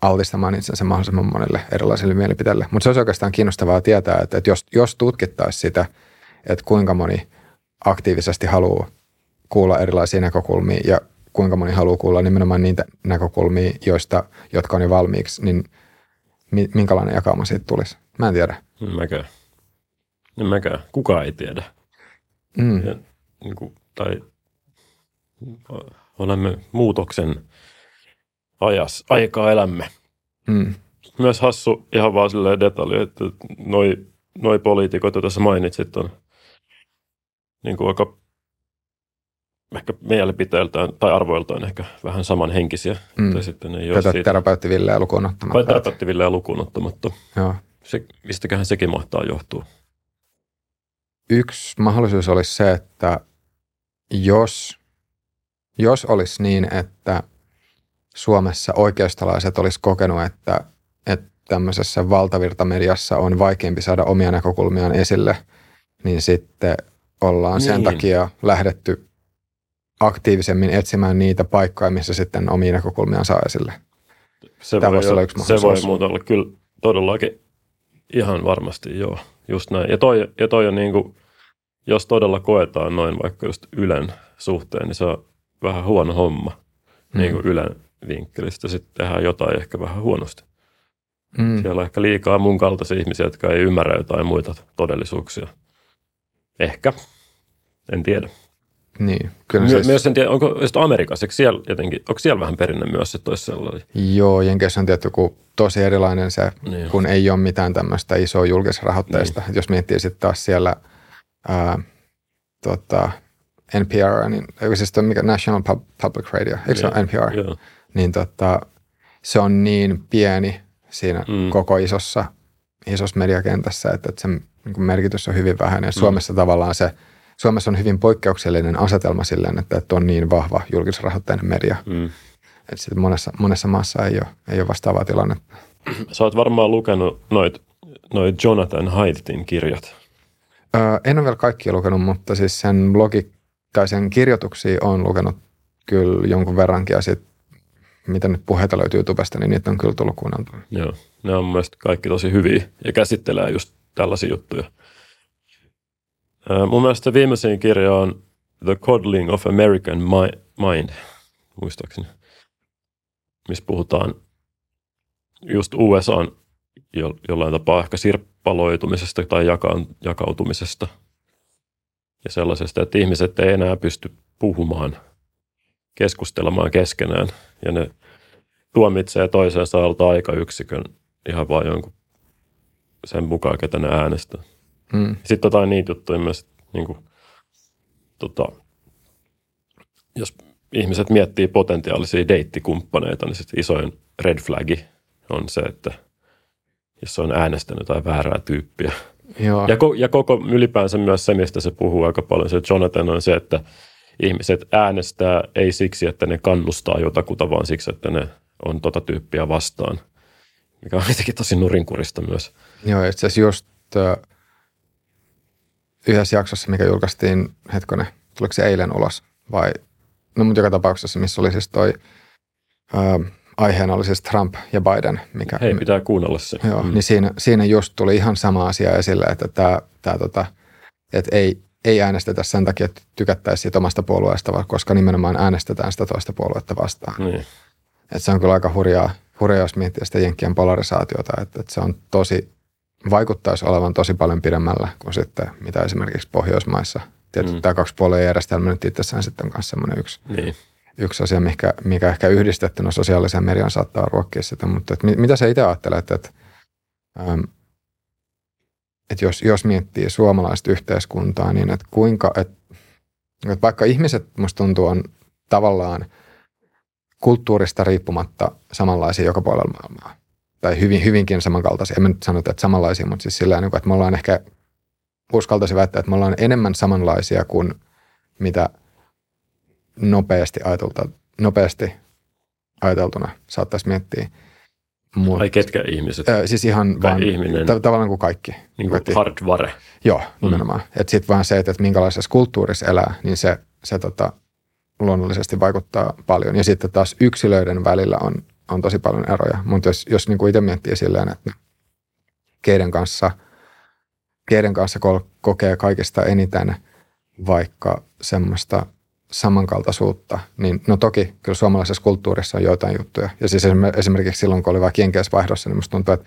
altistamaan itsensä mahdollisimman monelle erilaisille mielipiteille. Mutta se olisi oikeastaan kiinnostavaa tietää, että, että jos, jos tutkittaisiin sitä, että kuinka moni aktiivisesti haluaa kuulla erilaisia näkökulmia ja kuinka moni haluaa kuulla nimenomaan niitä näkökulmia, joista, jotka on jo valmiiksi, niin mi- minkälainen jakauma siitä tulisi? Mä en tiedä. En mäkään. En mäkään. Kukaan ei tiedä. Mm. Ja, niin kuin, tai olemme muutoksen ajas, aikaa elämme. Mm. Myös hassu ihan vaan silleen detalji, että noi, noi poliitikot, joita sä mainitsit, on niin kuin aika ehkä mielipiteiltään tai arvoiltaan ehkä vähän samanhenkisiä. Mm. Tai sitten ei Tätä siitä. terapeutti Villeä lukuun Vai ottamatta. terapeuttiville lukuun ottamatta. Joo. Se, mistäköhän sekin mahtaa johtua? Yksi mahdollisuus olisi se, että jos, jos olisi niin, että Suomessa oikeistolaiset olisi kokenut, että, että tämmöisessä valtavirtamediassa on vaikeampi saada omia näkökulmiaan esille, niin sitten ollaan sen Niin. takia lähdetty aktiivisemmin etsimään niitä paikkoja, missä sitten omia näkökulmiaan saa esille. Se Tämä voi, olla yksi se voi muuten olla kyllä todellakin ihan varmasti joo, just näin. Ja toi, ja toi on niin kuin, jos todella koetaan noin vaikka just Ylen suhteen, niin se on vähän huono homma mm. niin kuin Ylen vinkkelistä. Sitten tehdään jotain ehkä vähän huonosti. Mm. Siellä on ehkä liikaa mun kaltaisia ihmisiä, jotka ei ymmärrä jotain muita todellisuuksia. Ehkä. En tiedä. Niin, kyllä My- siis, Myös en tiedä, onko Amerikassa, siellä, jotenkin, onko siellä vähän perinne myös, että olisi sellainen? Joo, Jenkeissä on tietty kun tosi erilainen se, Niin. kun ei ole mitään tämmöistä isoa julkisrahoitteista. Niin. Jos miettii sitten taas siellä ää, tota, NPR, niin, siis toi mikä National Pub- Public Radio, eikö se Niin, ole NPR? Joo. Niin tota, se on niin pieni siinä Mm. koko isossa, isossa mediakentässä, että, että sen niin merkitys on hyvin vähäinen. Ja Suomessa tavallaan se, Suomessa on hyvin poikkeuksellinen asetelma silleen, että, että on niin vahva julkisrahoitteinen media. Mm. Että sitten monessa, monessa maassa ei ole, ei ole vastaavaa tilannetta. Sä oot varmaan lukenut noit, noit Jonathan Haidtin kirjat. Öö, en ole vielä kaikkia lukenut, mutta siis sen blogi tai sen kirjoituksia on lukenut kyllä jonkun verrankin ja sitten mitä nyt puheita löytyy YouTubesta, niin niitä on kyllä tullut kuunneltua. Joo, ne on mun kaikki tosi hyviä ja käsittelee just tällaisia juttuja. Mun mielestä viimeisin kirja on The Coddling of American Mind, muistaakseni, missä puhutaan just USA jo, jollain tapaa ehkä sirppaloitumisesta tai jaka, jakautumisesta ja sellaisesta, että ihmiset ei enää pysty puhumaan, keskustelemaan keskenään ja ne tuomitsee toisensa alta aikayksikön ihan vain jonkun sen mukaan, ketä ne äänestää. Mm. Sitten jotain niitä juttuja myös, niin kuin, tota, jos ihmiset miettii potentiaalisia deittikumppaneita, niin sitten isoin red flagi on se, että jos on äänestänyt tai väärää tyyppiä. Joo. Ja, ko, ja koko ylipäänsä myös se, mistä se puhuu aika paljon, se Jonathan on se, että ihmiset äänestää ei siksi, että ne kannustaa jotakuta, vaan siksi, että ne on tota tyyppiä vastaan, mikä on jotenkin tosi nurinkurista myös. Joo, itse asiassa just äh, yhdessä jaksossa, mikä julkaistiin, hetkonen, tuliko se eilen ulos vai, no mutta joka tapauksessa, missä oli siis toi, äh, aiheena oli siis Trump ja Biden. Mikä, Hei, pitää kuunnella se. Joo, mm. niin siinä, siinä just tuli ihan sama asia esille, että tämä, tämä tota, että ei, ei äänestetä sen takia, että tykättäisiin siitä omasta puolueesta, vaan koska nimenomaan äänestetään sitä toista puoluetta vastaan. Niin. Et se on kyllä aika hurjaa, hurjaa jos miettii sitä jenkkien polarisaatiota, että, että se on tosi, vaikuttaisi olevan tosi paljon pidemmällä kuin sitten mitä esimerkiksi Pohjoismaissa. Tietysti mm. tämä kaksi puolueen järjestelmä nyt itsessään sitten on myös semmoinen yksi, niin. yksi asia, mikä, mikä ehkä yhdistettynä sosiaaliseen mediaan saattaa ruokkia sitä. Mutta että mitä sä itse ajattelet, että, ähm, että jos, jos miettii suomalaista yhteiskuntaa, niin että kuinka, että, että vaikka ihmiset musta tuntuu on tavallaan kulttuurista riippumatta samanlaisia joka puolella maailmaa. Tai hyvin, hyvinkin samankaltaisia. En mä nyt sano, että samanlaisia, mutta siis sillä että me ollaan ehkä, uskaltaisin väittää, että me ollaan enemmän samanlaisia kuin mitä nopeasti, ajatulta, nopeasti ajateltuna saattaisi miettiä. Mut, Ai ketkä ihmiset? Äh, siis ihan vaan, ihminen. T- tavallaan kuin kaikki. Niin kuin hardware. Joo, nimenomaan. Mm. Että sitten vaan se, että, että minkälaisessa kulttuurissa elää, niin se, se tota, luonnollisesti vaikuttaa paljon. Ja sitten taas yksilöiden välillä on, on tosi paljon eroja. Mutta jos, jos niin kuin itse miettii silleen, että keiden kanssa, keiden kanssa kokee kaikista eniten vaikka semmoista samankaltaisuutta, niin no toki kyllä suomalaisessa kulttuurissa on joitain juttuja. Ja siis esimerkiksi silloin, kun oli vaikka vaihdossa, niin musta tuntuu, että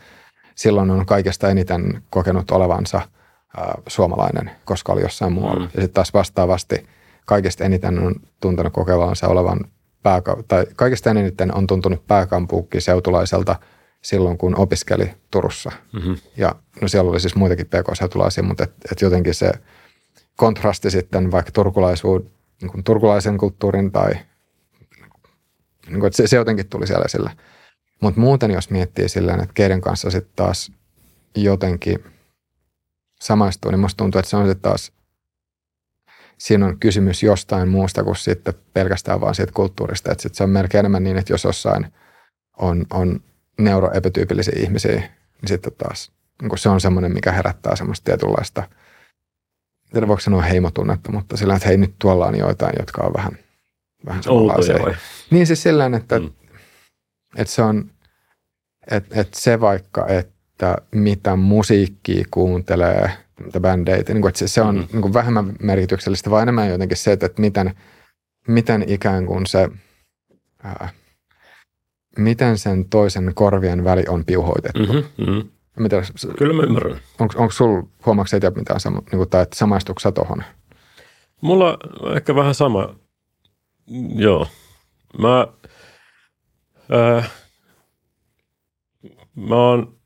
silloin on kaikesta eniten kokenut olevansa ää, suomalainen, koska oli jossain muualla. Mm. Ja sitten taas vastaavasti – kaikista eniten on tuntunut kokevansa olevan pääka- tai kaikista eniten on tuntunut seutulaiselta silloin, kun opiskeli Turussa. Mm-hmm. Ja no siellä oli siis muitakin pk-seutulaisia, mutta et, et jotenkin se kontrasti sitten vaikka turkulaisuuden, niin kuin turkulaisen kulttuurin tai niin kuin, se, se jotenkin tuli siellä esille. Mutta muuten jos miettii silleen, että keiden kanssa sitten taas jotenkin samaistuu, niin musta tuntuu, että se on sitten taas siinä on kysymys jostain muusta kuin sitten pelkästään vaan siitä kulttuurista. Että se on melkein enemmän niin, että jos jossain on, on neuroepityypillisiä ihmisiä, niin sitten taas niin se on semmoinen, mikä herättää semmoista tietynlaista, en voiko sanoa heimotunnetta, mutta sillä että hei nyt tuolla on joitain, jotka on vähän, vähän samanlaisia. Niin siis sillä että, mm. että se on, että, että se vaikka, että mitä musiikkia kuuntelee – mitä bändeitä, niin kuin, että se, se on mm. niin kuin vähemmän merkityksellistä, vaan enemmän jotenkin se, että, että miten, miten ikään kuin se, ää, miten sen toisen korvien väli on piuhoitettu. Mm-hmm, mm-hmm. Mitä, Kyllä mä ymmärrän. Onko, onko sulla, huomaatko sä mitään, niin kuin, tai että samaistuuko sä tohon? Mulla ehkä vähän sama. Joo. Mä, ää, mä oon,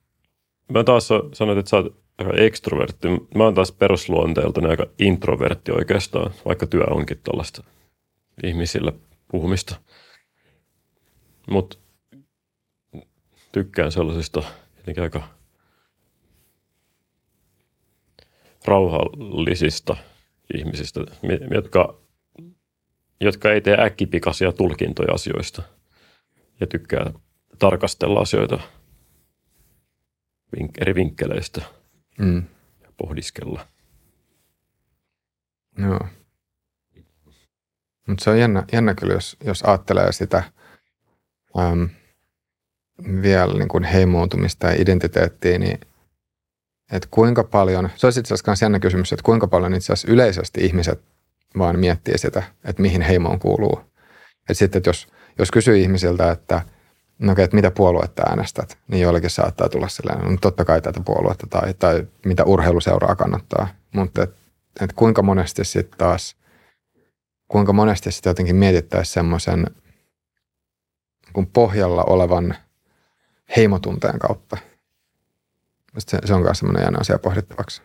mä taas sanoit, että sä oot aika ekstrovertti. Mä oon taas perusluonteelta aika introvertti oikeastaan, vaikka työ onkin tuollaista ihmisille puhumista. Mutta tykkään sellaisista jotenkin aika rauhallisista ihmisistä, jotka, jotka ei tee äkkipikaisia tulkintoja asioista ja tykkää tarkastella asioita eri vinkkeleistä – mm. ja pohdiskella. Joo. Mutta se on jännä, jännä kyllä, jos, jos ajattelee sitä äm, vielä niin kuin heimoutumista ja identiteettiä, niin että kuinka paljon, se olisi itse asiassa jännä kysymys, että kuinka paljon itse asiassa yleisesti ihmiset vaan miettii sitä, että mihin heimoon kuuluu. Että sitten, että jos, jos kysyy ihmisiltä, että no okei, että mitä puoluetta äänestät, niin joillekin saattaa tulla sellainen, no totta kai tätä puoluetta tai, tai mitä urheiluseuraa kannattaa. Mutta että et kuinka monesti sitten taas, kuinka monesti sitten jotenkin mietittäisiin semmoisen kun pohjalla olevan heimotunteen kautta. Se, se on myös semmoinen jännä asia pohdittavaksi.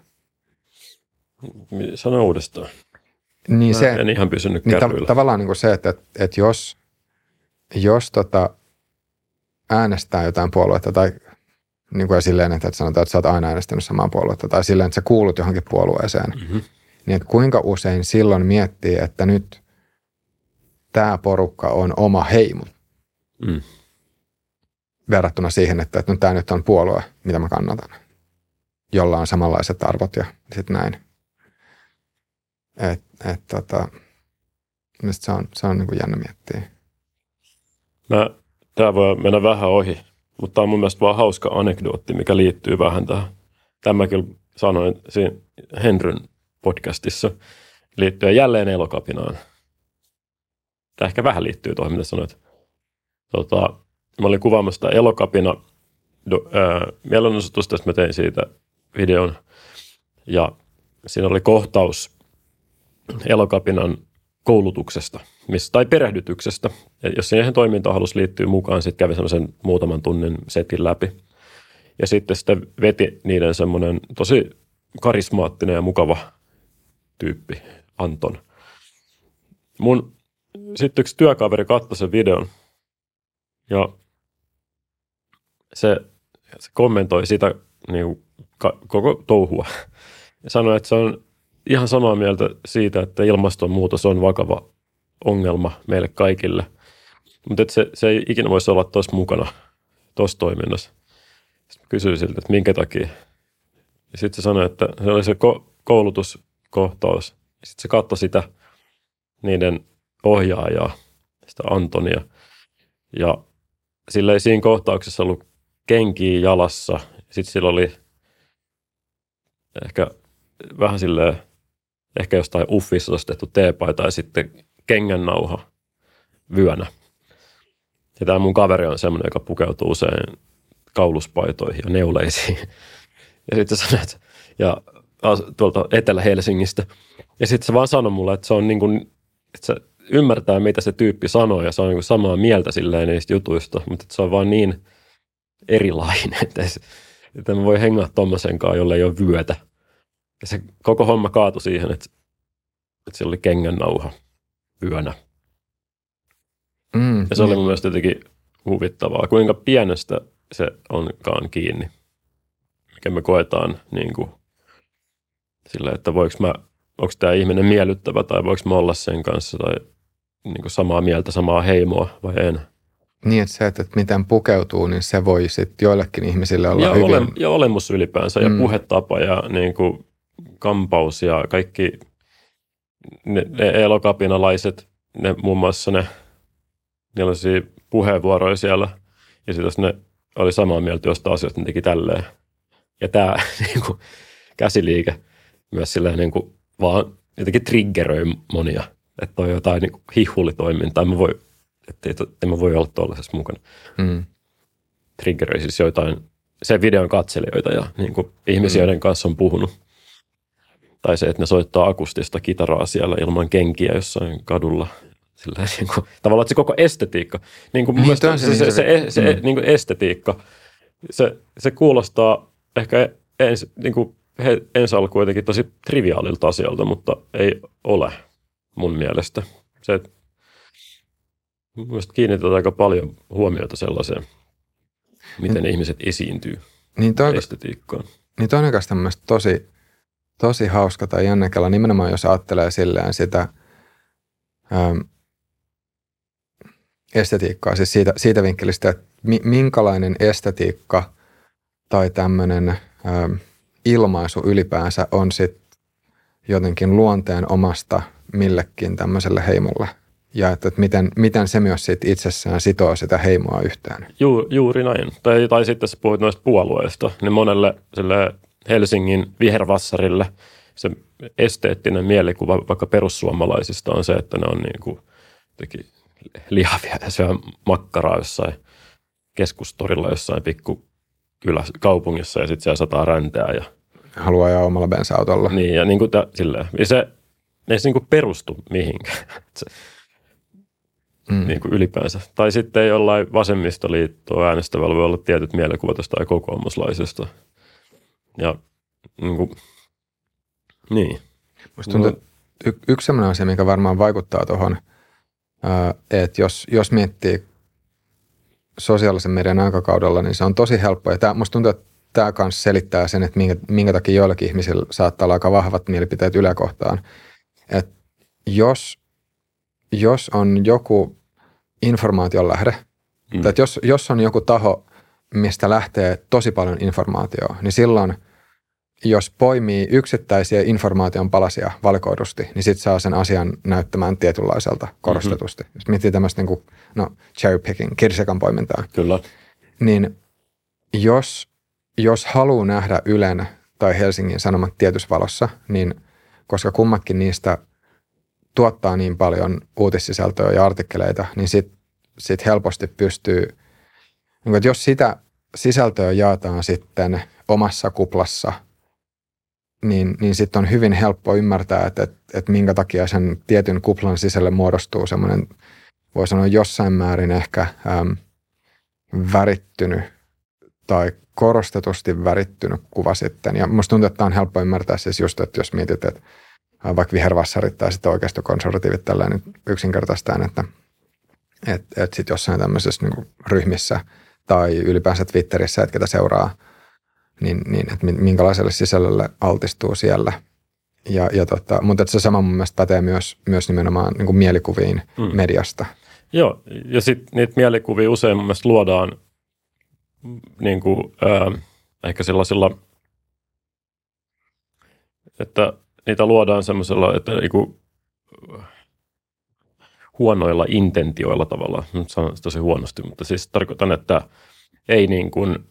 Sano uudestaan. Niin Mä se, en ihan pysynyt niin ta- tavallaan niin kuin se, että, että, että jos, jos tota äänestää jotain puoluetta tai niin kuin silleen, että sanotaan, että sä oot aina äänestänyt samaa puoluetta tai silleen, että sä kuulut johonkin puolueeseen, mm-hmm. niin että kuinka usein silloin miettii, että nyt tämä porukka on oma heimo mm. verrattuna siihen, että, että nyt tämä nyt on puolue, mitä mä kannatan, jolla on samanlaiset arvot ja sitten näin. Et, et, tota, se on, se on niin kuin jännä miettiä. Mä, tää voi mennä vähän ohi, mutta tämä on mun mielestä vaan hauska anekdootti, mikä liittyy vähän tähän. Tämä kyllä sanoin siinä Henryn podcastissa liittyen jälleen elokapinaan. Tämä ehkä vähän liittyy tuohon, mitä sanoit. Tota, mä olin kuvaamassa sitä elokapina mielenosoitusta, mä tein siitä videon. Ja siinä oli kohtaus elokapinan koulutuksesta missä, tai perehdytyksestä. Ja jos siihen toimintaan halusi liittyä mukaan, sitten kävi semmoisen muutaman tunnin setin läpi. Ja sitten sitten veti niiden semmoinen tosi karismaattinen ja mukava tyyppi, Anton. Mun sitten yksi työkaveri katsoi sen videon ja se, se kommentoi sitä niin kuin, ka, koko touhua ja sanoi, että se on ihan samaa mieltä siitä, että ilmastonmuutos on vakava ongelma meille kaikille. Mutta se, se ei ikinä voisi olla tuossa mukana, tuossa toiminnassa. Sitten kysyin siltä, että minkä takia. Ja sitten se sanoi, että se oli se ko- koulutuskohtaus. Sitten se katsoi sitä niiden ohjaajaa, sitä Antonia. Ja sillä ei siinä kohtauksessa ollut kenkiä jalassa. Sitten sillä oli ehkä vähän silleen, ehkä jostain uffissa ostettu teepaita ja sitten kengännauha vyönä. Ja tämä mun kaveri on semmoinen, joka pukeutuu usein kauluspaitoihin ja neuleisiin. Ja sitten sä sanoit, ja tuolta Etelä-Helsingistä. Ja sitten se vaan sanoi mulle, että se on niin kuin, että se ymmärtää, mitä se tyyppi sanoo, ja se on niin kuin samaa mieltä silleen niistä jutuista, mutta että se on vaan niin erilainen, että, että mä voi hengaa tommosen kanssa, jolle ei ole vyötä. Ja se koko homma kaatui siihen, että, että siellä oli kengännauha yönä. Mm, ja se oli mun mielestä jotenkin huvittavaa, kuinka pienestä se onkaan kiinni, mikä me koetaan niin kuin, sillä, että voiko mä, onko tämä ihminen miellyttävä tai voiko mä olla sen kanssa tai niin kuin samaa mieltä, samaa heimoa vai en. Niin, että se, että miten pukeutuu, niin se voi sitten joillekin ihmisille olla ja, hyvin... ole, ja olemus ylipäänsä ja mm. puhetapa ja niin kuin, kampaus ja kaikki ne, ne elokapinalaiset, ne muun muassa ne, niillä oli puheenvuoroja siellä, ja sitten ne oli samaa mieltä jostain asioista, ne teki tälleen. Ja tämä niin kuin, käsiliike myös silleen niin kuin, vaan jotenkin triggeröi monia, että on jotain niin kuin, hihulitoimintaa, mä voi, että et, et mä voi olla tuollaisessa mukana. Mm. Triggeröi siis jotain, se videon katselijoita ja niin kuin, ihmisiä, mm. joiden kanssa on puhunut. Tai se, että ne soittaa akustista kitaraa siellä ilman kenkiä jossain kadulla. Sillä niin kuin, tavallaan että se koko estetiikka, niin kuin niin, se, se, se, se, se mm. niin kuin estetiikka, se, se kuulostaa ehkä ens, niin kuin he, ensi alkuun jotenkin tosi triviaalilta asioilta, mutta ei ole mun mielestä. Se, että mielestäni kiinnitetään aika paljon huomiota sellaiseen, miten mm. ihmiset esiintyy niin toi, estetiikkaan. Niin toi on oikeastaan tosi, tosi hauska tai jännäkellä, nimenomaan jos ajattelee silleen sitä äm, estetiikkaa, siis siitä, siitä vinkkelistä, että mi, minkälainen estetiikka tai tämmöinen äm, ilmaisu ylipäänsä on sitten jotenkin luonteen omasta millekin tämmöiselle heimolle ja että, että miten, miten se myös sit itsessään sitoo sitä heimoa yhteen. Ju, juuri näin. Tai, tai sitten sä puhuit noista puolueista, niin monelle sille Helsingin vihervassarille se esteettinen mielikuva vaikka perussuomalaisista on se, että ne on niin kuin lihavia ja syö makkaraa jossain keskustorilla jossain pikku kyllä kaupungissa ja sitten siellä sataa räntää. Ja, Haluaa ajaa omalla bensa-autolla. Niin, ja niin kuin tä, silleen. Ja se ei se niin kuin perustu mihinkään. se, mm. niin kuin ylipäänsä. Tai sitten jollain vasemmistoliittoa äänestävällä voi olla tietyt mielikuvat jostain kokoomuslaisesta. Ja niin kuin, niin. Musta tuntuu, no. y- yksi sellainen asia, mikä varmaan vaikuttaa tuohon, että jos, jos miettii sosiaalisen median aikakaudella, niin se on tosi helppoa. Ja tämä, musta tuntuu, että tämä kanssa selittää sen, että minkä, minkä takia joillakin ihmisillä saattaa olla aika vahvat mielipiteet yläkohtaan. Että jos, jos on joku informaation lähde, mm. tai että jos, jos on joku taho, mistä lähtee tosi paljon informaatiota, niin silloin – jos poimii yksittäisiä informaation palasia valikoidusti, niin sitten saa sen asian näyttämään tietynlaiselta korostetusti. Mm-hmm. Jos miettii tämmöistä niin kuin, no, cherry picking, kirsikan poimintaa. Kyllä. Niin jos, jos haluaa nähdä Ylen tai Helsingin Sanomat tietyssä valossa, niin koska kummatkin niistä tuottaa niin paljon uutissisältöä ja artikkeleita, niin sitten sit helposti pystyy, niin jos sitä sisältöä jaetaan sitten omassa kuplassa – niin, niin sitten on hyvin helppo ymmärtää, että, että, että minkä takia sen tietyn kuplan sisälle muodostuu semmoinen, voi sanoa jossain määrin ehkä äm, värittynyt tai korostetusti värittynyt kuva sitten. Ja musta tuntuu, että on helppo ymmärtää siis just, että jos mietit, että vaikka vihervassarit tai sitten oikeistokonservatiivit tällainen yksinkertaistaan, että että että sitten jossain tämmöisessä niin ryhmissä tai ylipäänsä Twitterissä, että ketä seuraa – niin, niin että minkälaiselle sisällölle altistuu siellä. Ja, ja tota, mutta että se sama mun mielestä pätee myös, myös nimenomaan niin kuin mielikuviin mm. mediasta. Joo, ja sitten niitä mielikuvia usein mun mielestä luodaan niin kuin, äh, ehkä sellaisilla, että niitä luodaan semmoisella, että niin kuin, huonoilla intentioilla tavalla. Nyt sanon tosi huonosti, mutta siis tarkoitan, että ei niin kuin –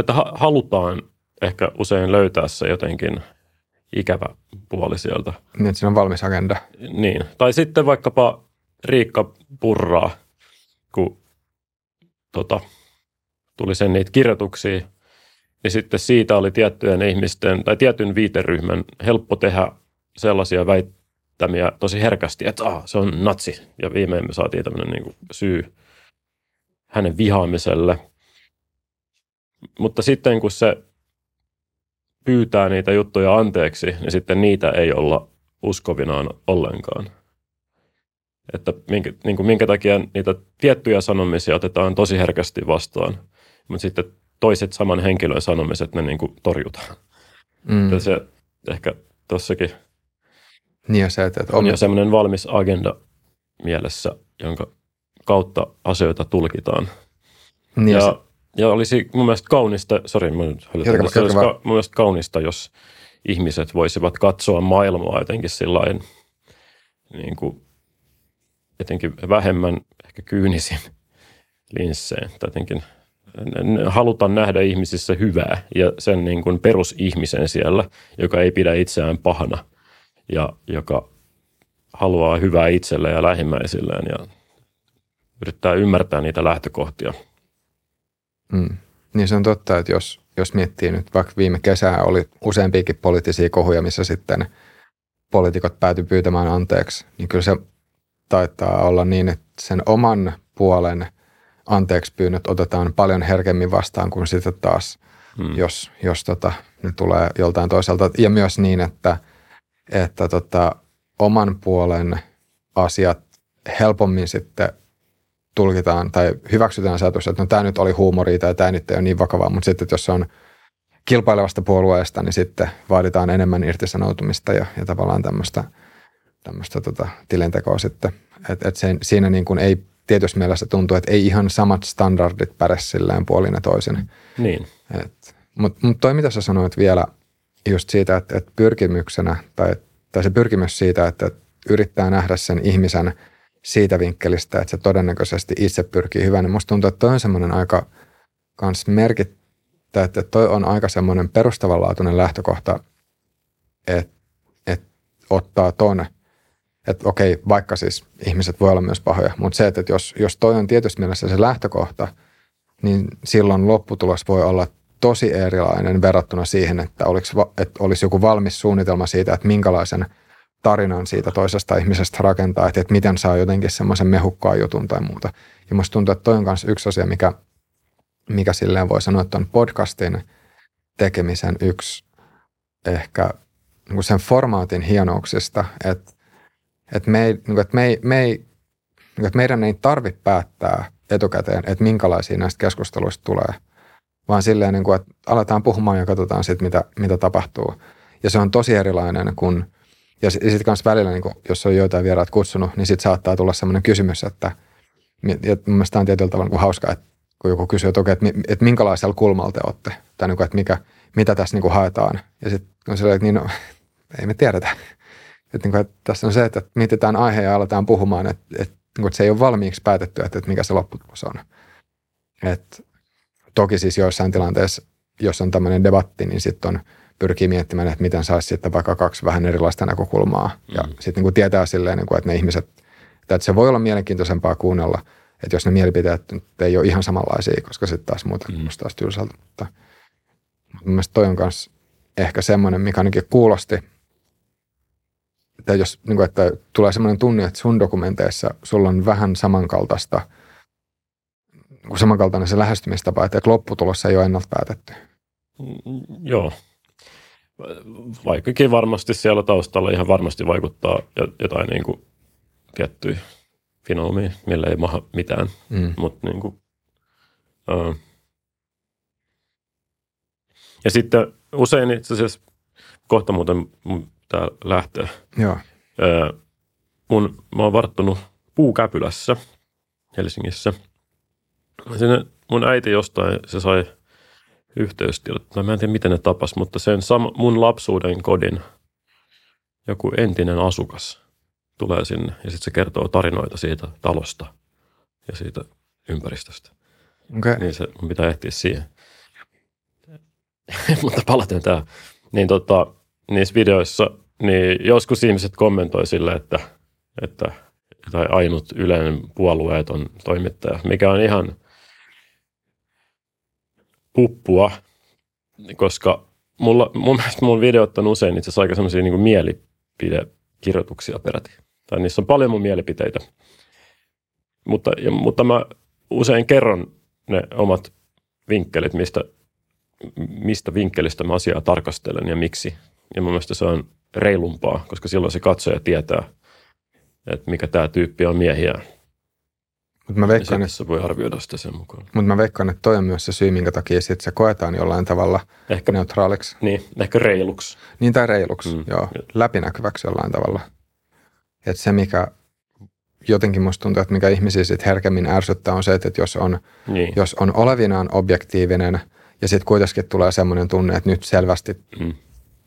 että halutaan ehkä usein löytää se jotenkin ikävä puoli sieltä. Niin, että siinä on valmis agenda. Niin. Tai sitten vaikkapa Riikka Purraa, kun tota, tuli sen niitä kirjoituksia, niin sitten siitä oli tiettyjen ihmisten tai tietyn viiteryhmän helppo tehdä sellaisia väittämiä tosi herkästi, että ah, se on natsi. Ja viimein me saatiin tämmöinen niin syy hänen vihaamiselle – mutta sitten kun se pyytää niitä juttuja anteeksi, niin sitten niitä ei olla uskovinaan ollenkaan. Että minkä, niin kuin minkä takia niitä tiettyjä sanomisia otetaan tosi herkästi vastaan, mutta sitten toiset saman henkilön sanomiset ne niin kuin torjutaan. Mm. se ehkä tossakin niin ja se, että, että on jo semmoinen valmis agenda mielessä, jonka kautta asioita tulkitaan. Niin ja, ja se, ja olisi mun mielestä kaunista, sori, nyt hölytän, se olisi ka, mun mielestä kaunista, jos ihmiset voisivat katsoa maailmaa jotenkin sillain niin kuin, jotenkin vähemmän ehkä kyynisin linsseen. Tai jotenkin halutaan nähdä ihmisissä hyvää ja sen niin kuin perusihmisen siellä, joka ei pidä itseään pahana ja joka haluaa hyvää itselleen ja lähimmäisilleen ja yrittää ymmärtää niitä lähtökohtia – Mm. Niin se on totta, että jos, jos miettii nyt, vaikka viime kesää oli useampiakin poliittisia kohuja, missä sitten poliitikot päätyi pyytämään anteeksi, niin kyllä se taitaa olla niin, että sen oman puolen anteeksi pyynnöt otetaan paljon herkemmin vastaan kuin sitten taas, hmm. jos, jos tota, ne tulee joltain toiselta. Ja myös niin, että, että tota, oman puolen asiat helpommin sitten tulkitaan tai hyväksytään se että no tämä nyt oli huumoria tai tämä nyt ei ole niin vakavaa, mutta sitten jos se on kilpailevasta puolueesta, niin sitten vaaditaan enemmän irtisanoutumista ja, ja tavallaan tämmöistä, tämmöistä tota, tilintekoa sitten. Et, et sen, siinä niin kuin ei tietyssä mielessä tuntu, että ei ihan samat standardit päde silleen puolin ja toisin. Niin. Mutta mut toi, mitä sä sanoit vielä just siitä, että, että pyrkimyksenä tai, tai se pyrkimys siitä, että, että yrittää nähdä sen ihmisen – siitä vinkkelistä, että se todennäköisesti itse pyrkii hyvään. Niin musta tuntuu, että toi on semmoinen aika kans merkittä, että toi on aika semmoinen perustavanlaatuinen lähtökohta, että, että ottaa ton, että okei, vaikka siis ihmiset voi olla myös pahoja, mutta se, että jos, jos toi on tietysti mielessä se lähtökohta, niin silloin lopputulos voi olla tosi erilainen verrattuna siihen, että olisi, että olisi joku valmis suunnitelma siitä, että minkälaisen tarinan siitä toisesta ihmisestä rakentaa, että, että miten saa jotenkin semmoisen mehukkaan jutun tai muuta. Ja musta tuntuu, että toi on myös yksi asia, mikä, mikä silleen voi sanoa, että on podcastin tekemisen yksi ehkä niin sen formaatin hienouksista, että, että, me ei, niin että, me ei, me ei, niin että meidän ei tarvitse päättää etukäteen, että minkälaisia näistä keskusteluista tulee – vaan silleen, niin kuin, että aletaan puhumaan ja katsotaan sitten, mitä, mitä tapahtuu. Ja se on tosi erilainen kuin, ja sitten myös välillä, niin kuin, jos on joitain vieraat kutsunut, niin sitten saattaa tulla sellainen kysymys, että, ja mun mielestä on tietyllä tavalla niin hauskaa, että kun joku kysyy, että, okei, että, että minkälaisella kulmalla te olette, tai niin kuin, että mikä, mitä tässä niin kuin haetaan. Ja sitten on silleen, että niin no, ei me tiedetä. Että, niin kuin, että tässä on se, että mietitään aihe ja aletaan puhumaan, että, että, niin että se ei ole valmiiksi päätetty, että, että mikä se lopputulos on. Että Toki siis joissain tilanteissa, jos on tämmöinen debatti, niin sitten on pyrkii miettimään, että miten saisi sitten vaikka kaksi vähän erilaista näkökulmaa. Mm. Ja sitten niin tietää silleen, niin kuin, että ne ihmiset, että se voi olla mielenkiintoisempaa kuunnella, että jos ne mielipiteet ei ole ihan samanlaisia, koska sitten taas muuten mm. taas tylsältä. Mutta, mutta mielestäni toi on myös ehkä semmoinen, mikä ainakin kuulosti, että jos niin kuin, että tulee semmoinen tunne, että sun dokumenteissa sulla on vähän samankaltaista – niin samankaltainen se lähestymistapa, että lopputulos ei ole ennalta päätetty. Mm, joo. Vaikkakin varmasti siellä taustalla ihan varmasti vaikuttaa jotain niin kuin tiettyjä finoomia, millä ei maha mitään. Mm. Mut niin kuin, uh. Ja sitten usein itse asiassa, kohta muuten tämä lähtee. Joo. Uh, mun, mä oon varttunut puukäpylässä Helsingissä – Sinne mun äiti jostain, se sai yhteystiedot. Mä en tiedä, miten ne tapas, mutta sen sama, mun lapsuuden kodin joku entinen asukas tulee sinne ja sitten se kertoo tarinoita siitä talosta ja siitä ympäristöstä. Okay. Niin se mun pitää ehtiä siihen. mutta palaten tähän. Niin tota, niissä videoissa, niin joskus ihmiset kommentoi sille, että, että tai ainut yleinen puolueeton toimittaja, mikä on ihan – puppua, koska mulla, mun mielestä mun videot on usein itse asiassa aika semmoisia niin mielipidekirjoituksia peräti. Tai niissä on paljon mun mielipiteitä. Mutta, ja, mutta mä usein kerron ne omat vinkkelit, mistä, mistä vinkkelistä mä asiaa tarkastelen ja miksi. Ja mun mielestä se on reilumpaa, koska silloin se katsoja tietää, että mikä tämä tyyppi on miehiään. Mutta mä veikkaan, että, voi arvioida sitä sen mukaan. Mutta mä veikkaan, että toi on myös se syy, minkä takia sit se koetaan jollain tavalla ehkä, neutraaliksi. Niin, ehkä reiluksi. Niin, tai reiluksi, mm. joo. Läpinäkyväksi jollain tavalla. Että se, mikä jotenkin musta tuntuu, että mikä ihmisiä sit herkemmin ärsyttää, on se, että jos on, niin. jos on olevinaan objektiivinen ja sitten kuitenkin tulee semmoinen tunne, että nyt selvästi mm.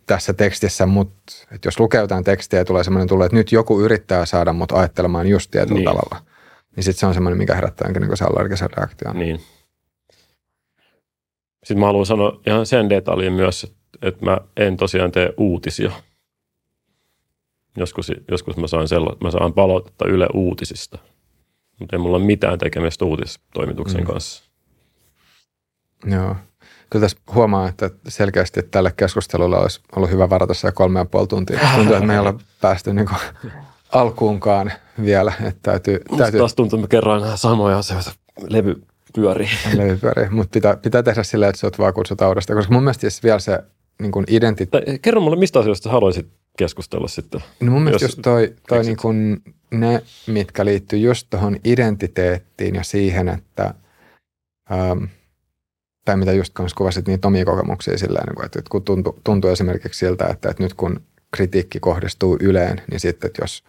tässä tekstissä, mutta että jos lukee jotain tekstiä ja tulee semmoinen tunne, että nyt joku yrittää saada mut ajattelemaan just tietyllä niin. tavalla – niin sitten se on semmoinen, mikä herättää jonkin allergisen reaktion. Niin. Sitten mä haluan sanoa ihan sen detaljin myös, että mä en tosiaan tee uutisia. Joskus, joskus mä saan, sella, mä saan palautetta Yle Uutisista, mutta ei mulla ole mitään tekemistä uutistoimituksen mm. kanssa. Joo. Kyllä tässä huomaa, että selkeästi tälle keskustelulle olisi ollut hyvä varata se kolme ja puoli tuntia. Tuntuu, että me ei olla päästy niin kuin alkuunkaan vielä. Että täytyy, Musta täytyy... taas tuntuu, että me kerroin samoja asioita levypyöriin. Levypyöriin, mutta pitää, pitää tehdä silleen, että sä oot vaan kutsutaudasta, koska mun mielestä siis vielä se niin kuin identiteetti... Kerro mulle, mistä asioista haluaisit keskustella sitten? No mun mielestä just toi, toi niin kuin ne, mitkä liittyy just tuohon identiteettiin ja siihen, että ähm, tai mitä just kanssa kuvasit niitä omia kokemuksia silleen, niin että kun tuntuu, tuntuu esimerkiksi siltä, että, että nyt kun kritiikki kohdistuu Yleen, niin sitten, että jos,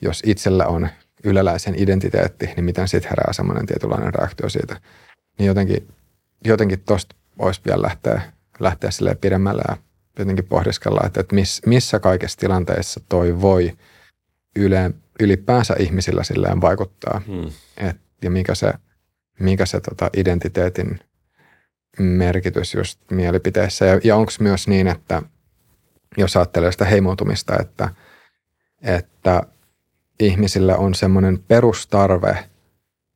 jos itsellä on yleläisen identiteetti, niin miten sitten herää semmoinen tietynlainen reaktio siitä. Niin jotenkin, jotenkin tuosta olisi vielä lähteä, lähteä sille pidemmälle ja jotenkin pohdiskella, että, että miss, missä kaikissa tilanteissa toi voi yle, ylipäänsä ihmisillä silleen vaikuttaa. Hmm. Et, ja mikä se, mikä se tota identiteetin merkitys just mielipiteissä. Ja, ja onko myös niin, että jos ajattelee sitä heimoutumista, että, että ihmisillä on semmoinen perustarve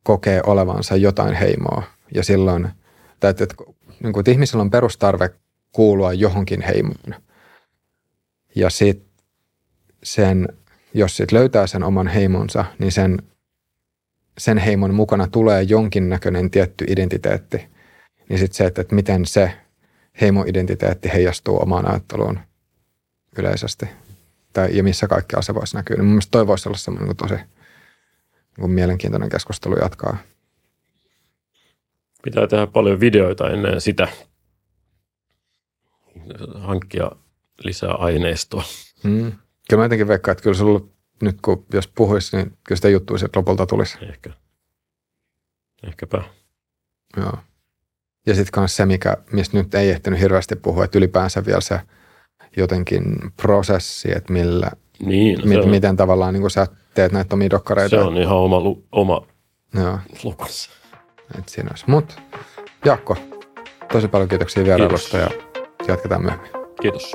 kokee olevansa jotain heimoa. Ja silloin, tai että, että, niin kuin, että ihmisillä on perustarve kuulua johonkin heimoon. Ja sitten sen, jos sit löytää sen oman heimonsa, niin sen, sen heimon mukana tulee jonkinnäköinen tietty identiteetti. Niin sitten se, että, että miten se heimoidentiteetti heijastuu omaan ajatteluun yleisesti. Tai, ja missä kaikkea se voisi näkyä. Niin mun mielestä toi voisi olla semmoinen niin tosi niin mielenkiintoinen keskustelu jatkaa. Pitää tehdä paljon videoita ennen sitä. Hankkia lisää aineistoa. Mm. Kyllä mä jotenkin veikkaan, että kyllä sulla nyt kun jos puhuisi, niin kyllä sitä juttua sieltä lopulta tulisi. Ehkä. Ehkäpä. Joo. Ja sitten myös se, mikä, mistä nyt ei ehtinyt hirveästi puhua, että ylipäänsä vielä se jotenkin prosessi, että millä, Niin, mi, on, miten tavallaan niin kuin sä teet näitä omia dokkareita. se on ihan oma, lu- oma Joo, lukunsa. että siinä olisi. Mut Jaakko, tosi paljon kiitoksia vierailusta ja jatketaan myöhemmin. Kiitos.